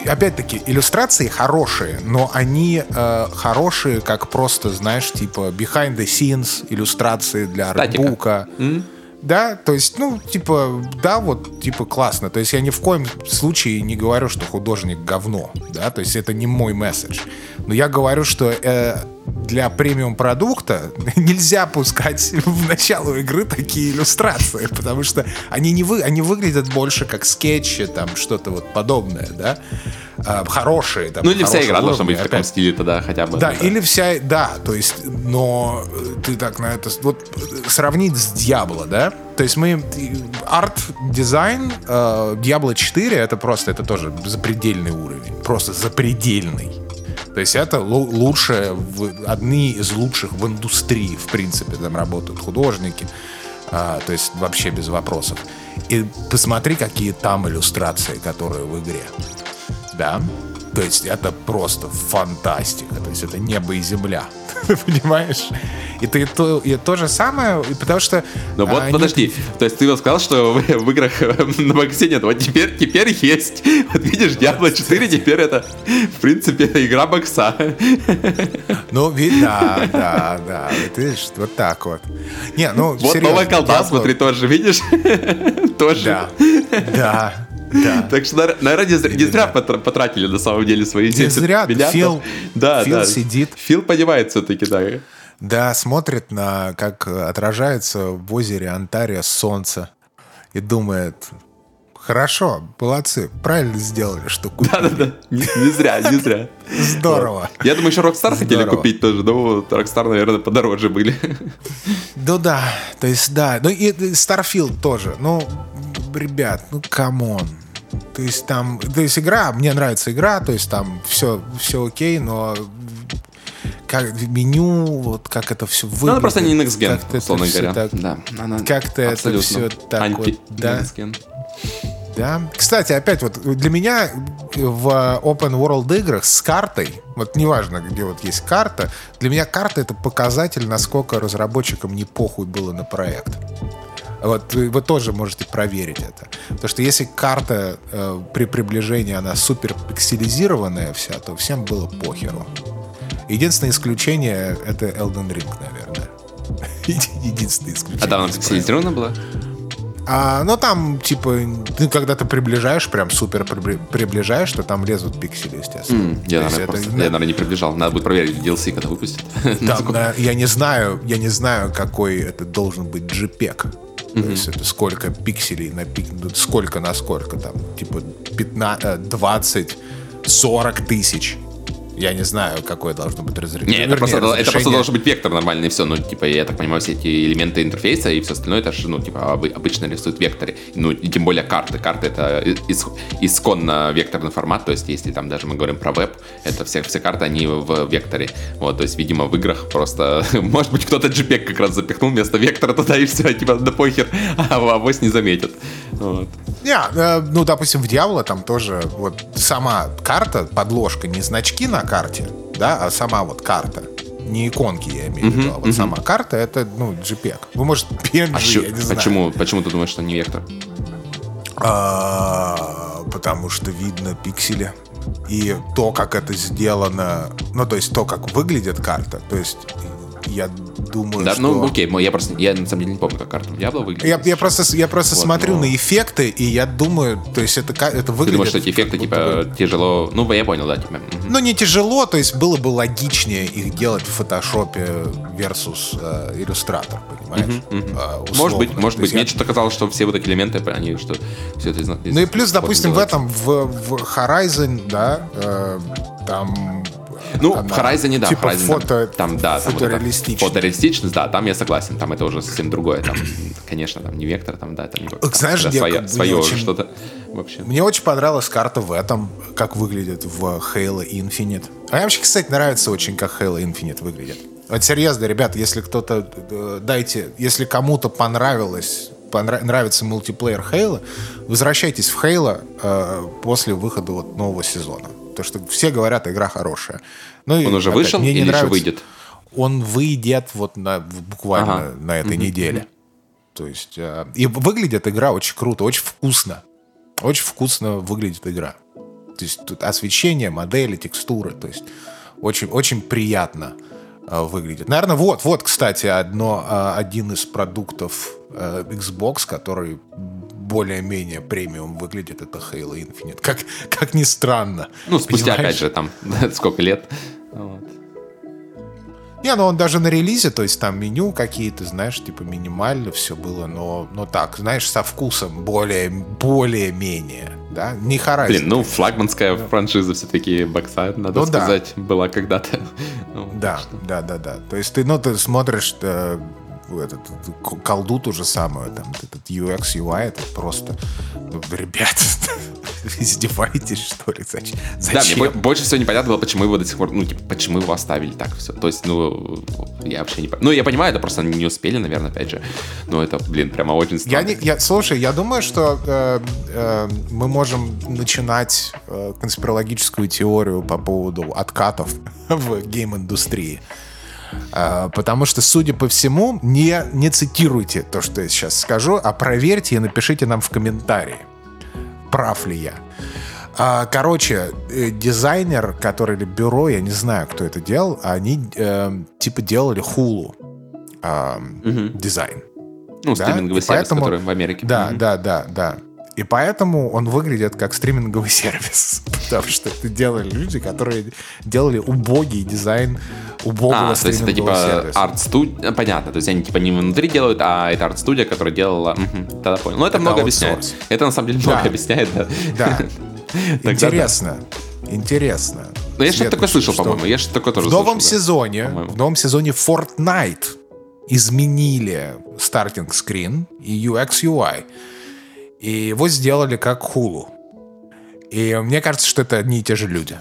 S1: опять-таки, иллюстрации хорошие, но они э, хорошие, как просто, знаешь, типа behind the scenes иллюстрации для артбука. Mm-hmm. Да, то есть, ну, типа, да, вот, типа, классно. То есть я ни в коем случае не говорю, что художник говно, да, то есть это не мой месседж. Но я говорю, что э, для премиум продукта нельзя пускать в начало игры такие иллюстрации, потому что они не вы, они выглядят больше как скетчи, там что-то вот подобное, да, а, хорошие. Там,
S2: ну или вся игра должна быть в таком стиле тогда хотя бы.
S1: Да, да, или вся, да, то есть, но ты так на это, вот сравнить с Diablo, да, то есть мы арт-дизайн э, Diablo 4 это просто, это тоже запредельный уровень, просто запредельный. То есть это лучшее, одни из лучших в индустрии, в принципе, там работают художники. А, то есть вообще без вопросов. И посмотри, какие там иллюстрации, которые в игре. Да? То есть это просто фантастика. То есть это небо и земля. Понимаешь? И ты то, и то же самое, потому что...
S2: Ну вот, они... подожди, то есть ты вот сказал, что в, в играх на Максе нет, вот теперь, теперь есть. Вот видишь, Diablo 4 теперь это, в принципе, это игра бокса.
S1: Ну, да, да, да, вот видишь, вот так вот. Не, ну,
S2: Вот серьезно, новая колда, Diablo... смотри, тоже, видишь? тоже.
S1: Да, да. Да.
S2: Так что, наверное, не, не зря потратили на самом деле свои
S1: Не зря.
S2: Миллиардов.
S1: Фил,
S2: да,
S1: Фил
S2: да.
S1: сидит.
S2: Фил понимает все-таки, да.
S1: Да, смотрит на, как отражается в озере Антария солнце. и думает, Хорошо, молодцы, правильно сделали, что купили.
S2: Да-да-да, не, не зря, не зря.
S1: Здорово.
S2: Я думаю, еще Rockstar хотели купить тоже, но Rockstar, наверное, подороже были.
S1: Ну да, то есть да, ну и Starfield тоже, ну, ребят, ну come on. То есть там, то есть игра, мне нравится игра, то есть там все, все окей, но как меню, вот как это все выглядит. Ну,
S2: она просто не next gen, условно говоря.
S1: Так, да, как-то это все так вот, да. Да. Кстати, опять вот для меня в open world играх с картой, вот неважно, где вот есть карта, для меня карта это показатель, насколько разработчикам не похуй было на проект. Вот вы тоже можете проверить это. Потому что если карта э, при приближении, она супер пикселизированная вся, то всем было похеру. Единственное исключение — это Elden Ring, наверное. Единственное исключение. А
S2: там она пикселизирована была?
S1: А, но там, типа, ты когда ты приближаешь, прям супер приближаешь, то там лезут пиксели, естественно.
S2: Mm, я, наверное, это, просто, я, наверное, не приближал. Надо будет проверить DLC, когда выпустят.
S1: Там, на, я не знаю, я не знаю, какой это должен быть JPEG. Mm-hmm. То есть это сколько пикселей на пик, ну, сколько на сколько там, типа 15, 20, 40 тысяч я не знаю, какое должно быть разрешение.
S2: Нет, это, просто, разрешение... это просто должен быть вектор нормальный, все. Ну, типа, я так понимаю, все эти элементы интерфейса и все остальное, это же, ну, типа, обычно рисуют в векторе. Ну, и тем более карты. Карты — это исконно векторный формат, то есть, если там даже мы говорим про веб, это все, все карты, они в векторе. Вот, то есть, видимо, в играх просто, может быть, кто-то JPEG как раз запихнул вместо вектора туда, и все, типа, да похер, а авось не заметят. Вот.
S1: Не, э, ну, допустим, в Дьявола там тоже вот сама карта, подложка, не значки на карте, да, а сама вот карта. Не иконки, я имею в виду, а вот сама карта это, ну, JPEG. Вы, может, PNG, а я не знаю.
S2: Почему, почему ты думаешь, что не вектор?
S1: А, потому что видно пиксели. И то, как это сделано, ну, то есть то, как выглядит карта, то есть я думаю,
S2: да,
S1: что...
S2: ну окей, я просто, я на самом деле не помню, как карта Diablo выглядит.
S1: Я, я просто, я просто вот, смотрю но... на эффекты, и я думаю, то есть это, это выглядит... Ты
S2: думаешь, что эти эффекты, типа, бы... тяжело... Ну, я понял, да, типа...
S1: Ну, не тяжело, то есть было бы логичнее их делать в фотошопе versus э, иллюстратор, понимаешь?
S2: Угу. Э, может быть, может быть. Я... Мне что-то казалось, что все вот эти элементы, они, что все это из,
S1: Ну и плюс, допустим, в этом, в, в Horizon, да, э, там
S2: ну, она, в Horizon, да,
S1: типа
S2: Horizon,
S1: фото,
S2: там, да, там
S1: фотореалистичность.
S2: Вот фотореалистичность, да, там я согласен, там это уже совсем другое, там, конечно, там не вектор, там, да,
S1: там, Знаешь, где свое,
S2: свое очень, что-то вообще.
S1: Мне очень понравилась карта в этом, как выглядит в Halo Infinite. А мне вообще, кстати, нравится очень, как Halo Infinite выглядит. Вот серьезно, ребят, если кто-то, э, дайте, если кому-то понравилось понрав... нравится мультиплеер Halo, возвращайтесь в Halo э, после выхода вот нового сезона. Потому что все говорят, игра хорошая.
S2: Ну, Он и, уже опять, вышел мне или не нравится, еще выйдет?
S1: Он выйдет вот на, буквально ага. на этой mm-hmm. неделе. То есть, э, и выглядит игра очень круто, очень вкусно. Очень вкусно выглядит игра. То есть тут освещение, модели, текстуры. То есть очень, очень приятно э, выглядит. Наверное, вот, вот, кстати, одно, э, один из продуктов э, Xbox, который более-менее премиум выглядит, это Halo Infinite. Как, как ни странно.
S2: Ну, спустя, понимаешь? опять же, там, сколько лет. Вот.
S1: Не, ну он даже на релизе, то есть там меню какие-то, знаешь, типа минимально все было, но, но так, знаешь, со вкусом более, более-менее, да, не Horizon.
S2: Блин, ну флагманская да. франшиза все-таки бокса, надо ну, сказать, да. была когда-то.
S1: Ну, да, что. да, да, да. То есть ты, ну, ты смотришь, э, этот, колду ту же самую, там, этот UX, UI, это просто, ну, ребят, издеваетесь, что ли? Зачем?
S2: Да, мне больше всего непонятно было, почему его до сих пор, ну, типа, почему его оставили так все. То есть, ну, я вообще не Ну, я понимаю, это просто не успели, наверное, опять же. Но это, блин, прямо очень странно.
S1: Я не, я, слушай, я думаю, что э, э, мы можем начинать э, конспирологическую теорию по поводу откатов в гейм-индустрии. А, потому что, судя по всему, не, не цитируйте то, что я сейчас скажу, а проверьте и напишите нам в комментарии, прав ли я. А, короче, э, дизайнер, который или бюро, я не знаю, кто это делал, они э, типа делали хулу э, угу. дизайн.
S2: Ну, да? стриминговый сервис, поэтому, который в Америке.
S1: Да, угу. да, да, да. И поэтому он выглядит как стриминговый сервис. Потому что это делали люди, которые делали убогий дизайн убогого а, то есть это типа
S2: арт-студия, понятно, то есть они типа не внутри делают, а это арт-студия, которая делала, угу, тогда понял. Ну это, это много объясняет. Это на самом деле много да. объясняет, да.
S1: Да. Интересно. Интересно.
S2: Ну, я что-то такое слышал, по-моему. Я что-то такое тоже
S1: В новом сезоне, в новом сезоне Fortnite изменили стартинг скрин и UX UI. И его сделали как Hulu. И мне кажется, что это одни и те же люди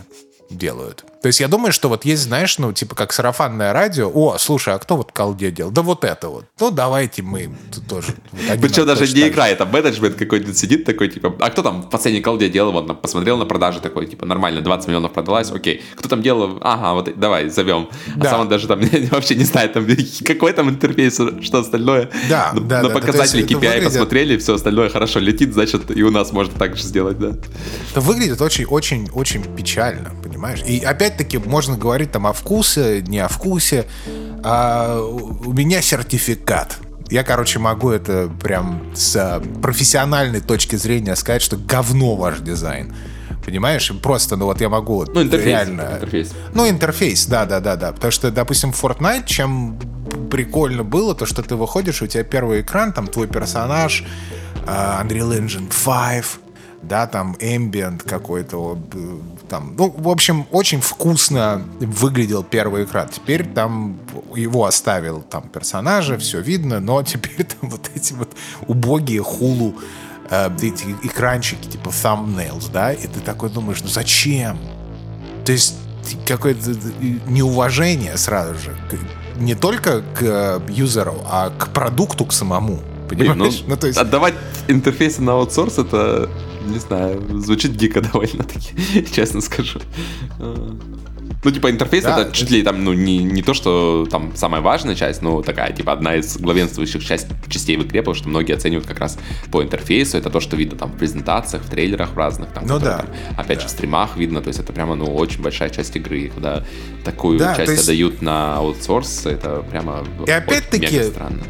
S1: делают. То есть я думаю, что вот есть, знаешь, ну, типа как сарафанное радио. О, слушай, а кто вот колде делал? Да вот это вот. Ну, давайте мы тут тоже.
S2: Вот Причем даже не играет, а менеджмент какой-то сидит такой, типа, а кто там в последней колде делал? Вот посмотрел на продажи такой, типа, нормально, 20 миллионов продалась, окей. Кто там делал? Ага, вот давай, зовем. А да. сам он даже там вообще не знает, там, какой там интерфейс, что остальное.
S1: Да,
S2: но,
S1: да,
S2: На
S1: да,
S2: показатели KPI выглядит... посмотрели, все остальное хорошо летит, значит, и у нас можно так же сделать, да.
S1: Это выглядит очень-очень-очень печально, понимаешь? И опять-таки можно говорить там о вкусе, не о вкусе. А у меня сертификат. Я, короче, могу это прям с профессиональной точки зрения сказать, что говно ваш дизайн. Понимаешь? Просто, ну вот я могу ну, интерфейс, реально... Интерфейс. Ну, интерфейс, да-да-да-да. Потому что, допустим, Fortnite, чем прикольно было, то, что ты выходишь, у тебя первый экран, там твой персонаж, uh, Unreal Engine 5, да, там ambient какой-то, э, там, ну, в общем, очень вкусно выглядел первый экран. Теперь там его оставил там персонажа, все видно, но теперь там вот эти вот убогие хулу э, эти экранчики, типа thumbnails, да, и ты такой думаешь, ну зачем? То есть какое-то неуважение сразу же, не только к юзеру, а к продукту, к самому. Понимаешь? Блин,
S2: ну, ну, то есть... Отдавать интерфейсы на аутсорс это не знаю, звучит дико довольно-таки, честно скажу. Ну, типа, интерфейс да, это чуть ли там, ну, не, не то, что там самая важная часть, но такая, типа, одна из главенствующих часть, частей в игре, потому что многие оценивают как раз по интерфейсу. Это то, что видно там в презентациях, в трейлерах разных, там,
S1: ну, да.
S2: там опять да. же, в стримах видно. То есть это прямо, ну, очень большая часть игры. Когда такую да, часть есть... отдают на аутсорс, это прямо
S1: И опять-таки, странно.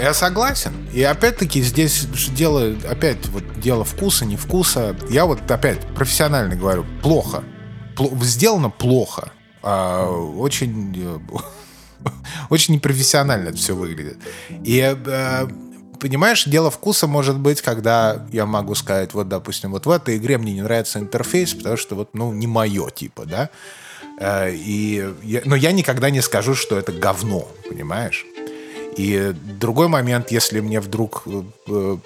S1: Я согласен. И опять-таки здесь дело, опять вот дело вкуса, не вкуса. Я вот опять профессионально говорю, плохо. Пло- сделано плохо. А, очень, э, очень непрофессионально это все выглядит. И а, понимаешь, дело вкуса может быть, когда я могу сказать, вот, допустим, вот в этой игре мне не нравится интерфейс, потому что вот, ну, не мое, типа, да. Э, и я, но я никогда не скажу, что это говно, понимаешь? И другой момент, если мне вдруг э,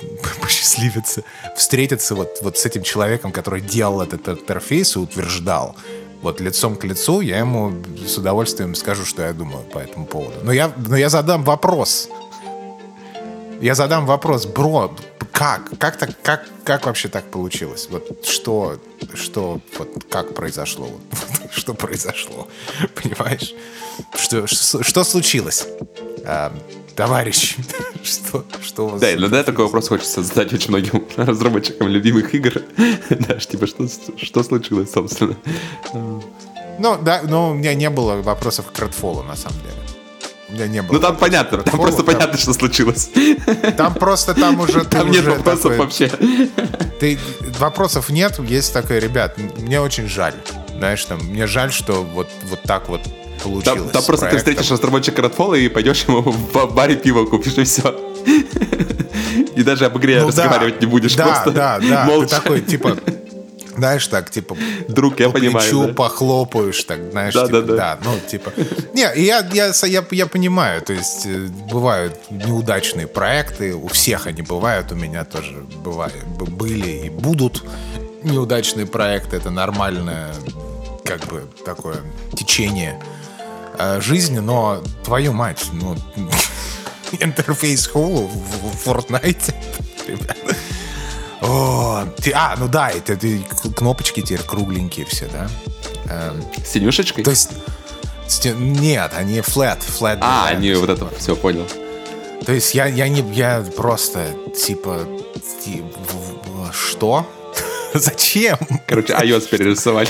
S1: посчастливится встретиться вот, вот с этим человеком, который делал этот интерфейс и утверждал, вот лицом к лицу, я ему с удовольствием скажу, что я думаю по этому поводу. Но я, но я задам вопрос. Я задам вопрос, бро, как? Как так, как, как вообще так получилось? Вот что, что, вот как произошло? Вот, что произошло? Понимаешь? Что, что, что случилось? А, товарищ, что, что у вас...
S2: Да, иногда такой вопрос хочется задать очень многим разработчикам любимых игр. Да, типа, что, что случилось, собственно?
S1: Ну, да, но у меня не было вопросов к Redfall, на самом деле. У меня не было.
S2: Ну там понятно, там просто там... понятно, что случилось.
S1: Там просто там уже...
S2: Там нет вопросов такой... вообще.
S1: Ты... Вопросов нет, есть такой, ребят, мне очень жаль. Знаешь, там, мне жаль, что вот, вот так вот получилось.
S2: Там, там просто ты встретишь разработчика Redfall и пойдешь ему в баре пиво купишь, и все. И даже об игре ну, разговаривать не будешь.
S1: Да, просто да, да. Молча. Ты такой, типа, знаешь, так, типа,
S2: друг, я
S1: по
S2: понимаю,
S1: плечу да. похлопаешь, так, знаешь, да, типа, да, да. да, ну, типа, не, я, я, я, я понимаю, то есть э, бывают неудачные проекты, у всех они бывают, у меня тоже бывают, были и будут неудачные проекты, это нормальное, как бы, такое течение э, жизни, но твою мать, ну, интерфейс Hulu в Fortnite, ребят. О, ты, а, ну да, это, это кнопочки теперь кругленькие все, да?
S2: Эм, Синюшечкой?
S1: То есть, нет, они flat, flat.
S2: А, они вот это, все, понял.
S1: То есть я, я не, я просто, типа, типа что? Зачем?
S2: Короче, iOS перерисовали.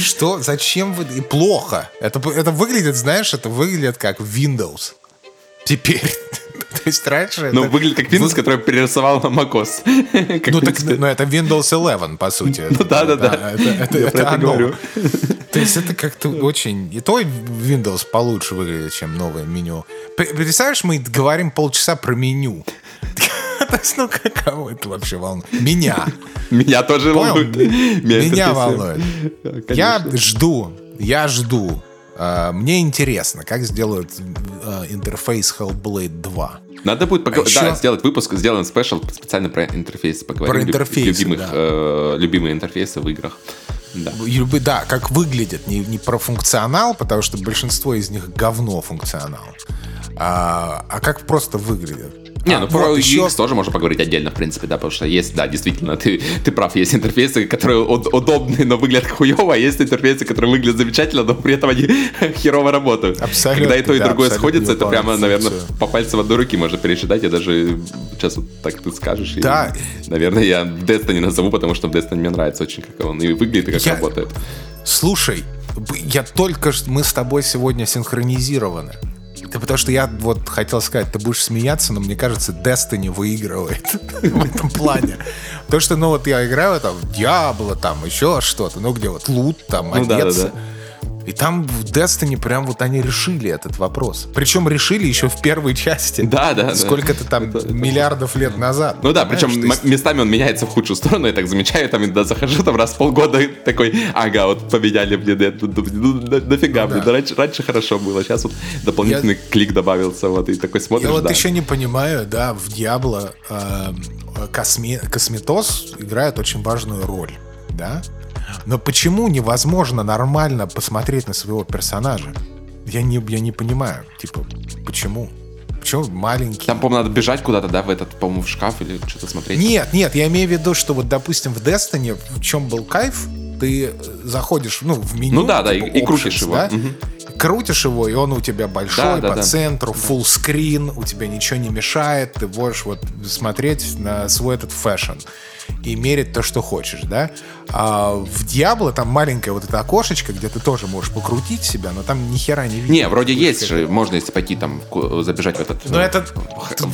S1: Что? Зачем вы... И плохо. Это, это выглядит, знаешь, это выглядит как Windows. Теперь. То есть раньше...
S2: Ну, выглядит как Windows, который перерисовал на macOS.
S1: Ну, так, ну, это Windows 11, по сути.
S2: Ну, да-да-да.
S1: Это оно. То есть это как-то очень... И то Windows получше выглядит, чем новое меню. Представляешь, мы говорим полчаса про меню. То есть, ну, кого это вообще волнует? Меня.
S2: Меня тоже волнует.
S1: Меня волнует. Я жду, я жду. А, мне интересно, как сделают а, интерфейс Hellblade 2.
S2: Надо будет погов... а еще... да, сделать выпуск, сделаем спешл специально про интерфейс. Поговорим.
S1: Про интерфейсы,
S2: любимых, да. э, любимые интерфейсы в играх.
S1: Да. да, как выглядят, не, не про функционал, потому что большинство из них говно функционал, а, а как просто выглядят.
S2: Не, а, ну про вот еще... UX тоже можно поговорить отдельно, в принципе, да, потому что есть, да, действительно, ты, ты прав, есть интерфейсы, которые уд- удобные, но выглядят хуево, а есть интерфейсы, которые выглядят замечательно, но при этом они херово работают. Абсолютно. Когда и то, и да, другое сходится, это прямо, наверное, по пальцам одной руки можно пересчитать, я даже сейчас вот так ты скажешь. Да. И, наверное, я Destiny назову, потому что в Destiny мне нравится очень, как он и выглядит, и как я... работает.
S1: Слушай, я только что, мы с тобой сегодня синхронизированы. Да потому что я вот хотел сказать, ты будешь смеяться, но мне кажется, Destiny выигрывает в этом плане. То, что, ну вот я играю там в Diablo, там еще что-то, ну где вот лут, там, ну, одеться. И там в Destiny прям вот они решили этот вопрос. Причем решили еще в первой части.
S2: Да, да.
S1: Сколько-то да. там это,
S2: миллиардов
S1: это... лет назад.
S2: Ну да, причем есть... местами он меняется в худшую сторону, я так замечаю, там иногда захожу там раз в полгода такой, ага, вот поменяли мне, ну, дофига, ну, да. раньше, раньше хорошо было, сейчас вот дополнительный я... клик добавился, вот, и такой смотришь,
S1: Я вот
S2: да.
S1: еще не понимаю, да, в Diablo э, косме... косметоз играет очень важную роль, да? Но почему невозможно нормально посмотреть на своего персонажа? Я не, я не понимаю. Типа, почему? Почему маленький?
S2: Там, по-моему, надо бежать куда-то, да, в этот, по-моему, в шкаф или что-то смотреть?
S1: Нет, нет, я имею в виду, что вот, допустим, в Destiny в чем был кайф, ты заходишь, ну, в меню.
S2: Ну да, да, типа, и, options, крутишь его. Да?
S1: Угу. Крутишь его, и он у тебя большой, да, по да, центру, да. full screen, у тебя ничего не мешает, ты можешь вот смотреть на свой этот fashion и мерить то, что хочешь, да. А в Diablo там маленькое вот это окошечко, где ты тоже можешь покрутить себя, но там ни хера не видно.
S2: Не, вроде есть же, можно если пойти там забежать в этот...
S1: Ну, это...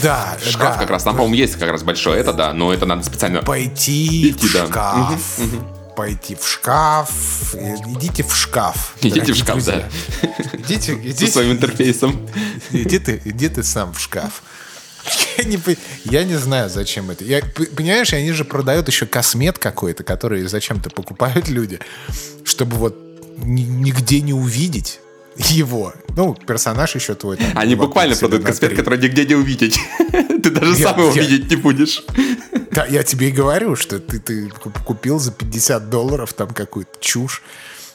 S1: Да,
S2: шкаф
S1: да.
S2: как раз, там, по-моему, есть как раз большой, это да, но это надо специально...
S1: Пойти Идти, в да. шкаф. Угу, угу пойти в шкаф. Идите в шкаф.
S2: Идите в шкаф,
S1: друзья.
S2: да.
S1: Идите, идите.
S2: Со своим интерфейсом.
S1: Иди ты, иди ты сам в шкаф. Я не, я не знаю, зачем это. Я, понимаешь, они же продают еще космет какой-то, который зачем-то покупают люди, чтобы вот нигде не увидеть его. Ну, персонаж еще твой.
S2: Там, Они буквально продают космет, который нигде не увидеть. Ты даже я, сам его я... видеть не будешь.
S1: Да, я тебе и говорю, что ты, ты купил за 50 долларов там какую-то чушь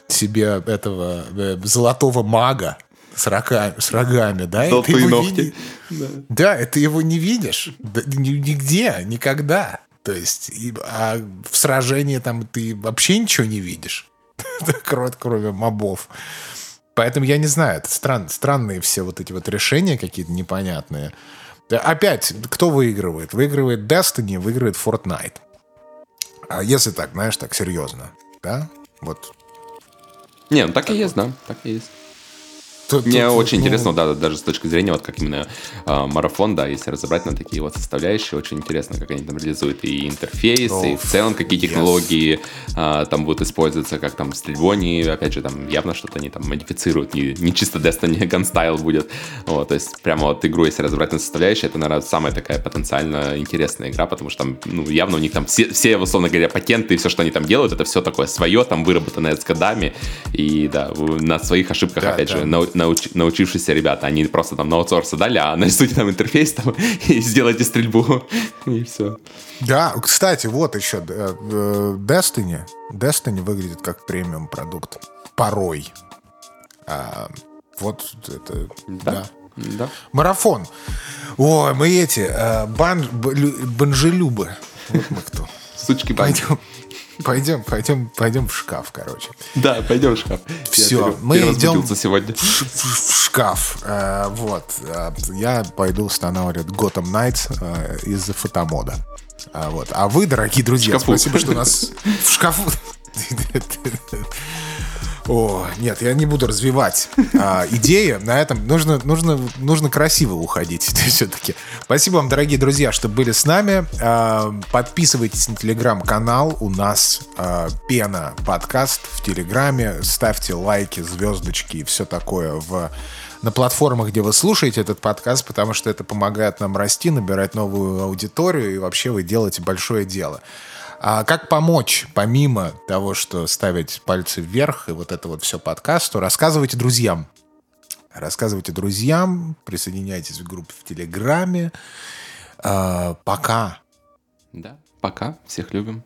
S1: себе этого э, золотого мага с, рока, с рогами, да?
S2: Золотые и ногти.
S1: Не, да. да, ты его не видишь да, нигде, никогда. То есть, и, а в сражении там ты вообще ничего не видишь, кроме, кроме мобов. Поэтому я не знаю, это стран, странные все вот эти вот решения какие-то непонятные. Опять, кто выигрывает? Выигрывает Destiny, выигрывает Fortnite. А если так, знаешь, так серьезно, да? Вот.
S2: Не, ну так, так и вот. есть, да, так и есть. Тут, Мне тут, очень ну... интересно, да, даже с точки зрения, вот как именно э, марафон, да, если разобрать на такие вот составляющие, очень интересно, как они там реализуют и интерфейс, oh, и в целом какие технологии yes. э, там будут использоваться, как там стрельбу они, опять же, там явно что-то они там модифицируют, не, не чисто Destiny gun будет, вот, то есть прямо вот игру, если разобрать на составляющие, это, наверное, самая такая потенциально интересная игра, потому что там, ну, явно у них там все, все условно говоря, патенты и все, что они там делают, это все такое свое, там выработанное с годами, и, да, на своих ошибках, да, опять да. же, на, науч, научившиеся ребята. Они просто там на аутсорс дали, а нарисуйте там интерфейс там и сделайте стрельбу. И все.
S1: Да, кстати, вот еще э, э, Destiny. Destiny выглядит как премиум продукт. Порой. А, вот это... Да. да.
S2: Да.
S1: Марафон. Ой, мы эти, э, бан, банжелюбы. Вот мы кто.
S2: Сучки Пойдем,
S1: Пойдем, пойдем, пойдем в шкаф, короче.
S2: Да, пойдем в шкаф.
S1: Все, мы идем
S2: сегодня.
S1: В, в, в шкаф. Э, вот. Э, я пойду устанавливать Gotham Knights э, из-за фотомода. А, вот. а вы, дорогие друзья, спасибо, что нас в шкафу... О, нет, я не буду развивать а, идеи. На этом нужно, нужно, нужно красиво уходить все-таки. Спасибо вам, дорогие друзья, что были с нами. А, подписывайтесь на телеграм-канал. У нас а, Пена подкаст в телеграме. Ставьте лайки, звездочки и все такое в на платформах, где вы слушаете этот подкаст, потому что это помогает нам расти, набирать новую аудиторию, и вообще вы делаете большое дело. А как помочь, помимо того, что ставить пальцы вверх и вот это вот все подкасту, рассказывайте друзьям. Рассказывайте друзьям, присоединяйтесь в группе в Телеграме. А, пока.
S2: Да, пока. Всех любим.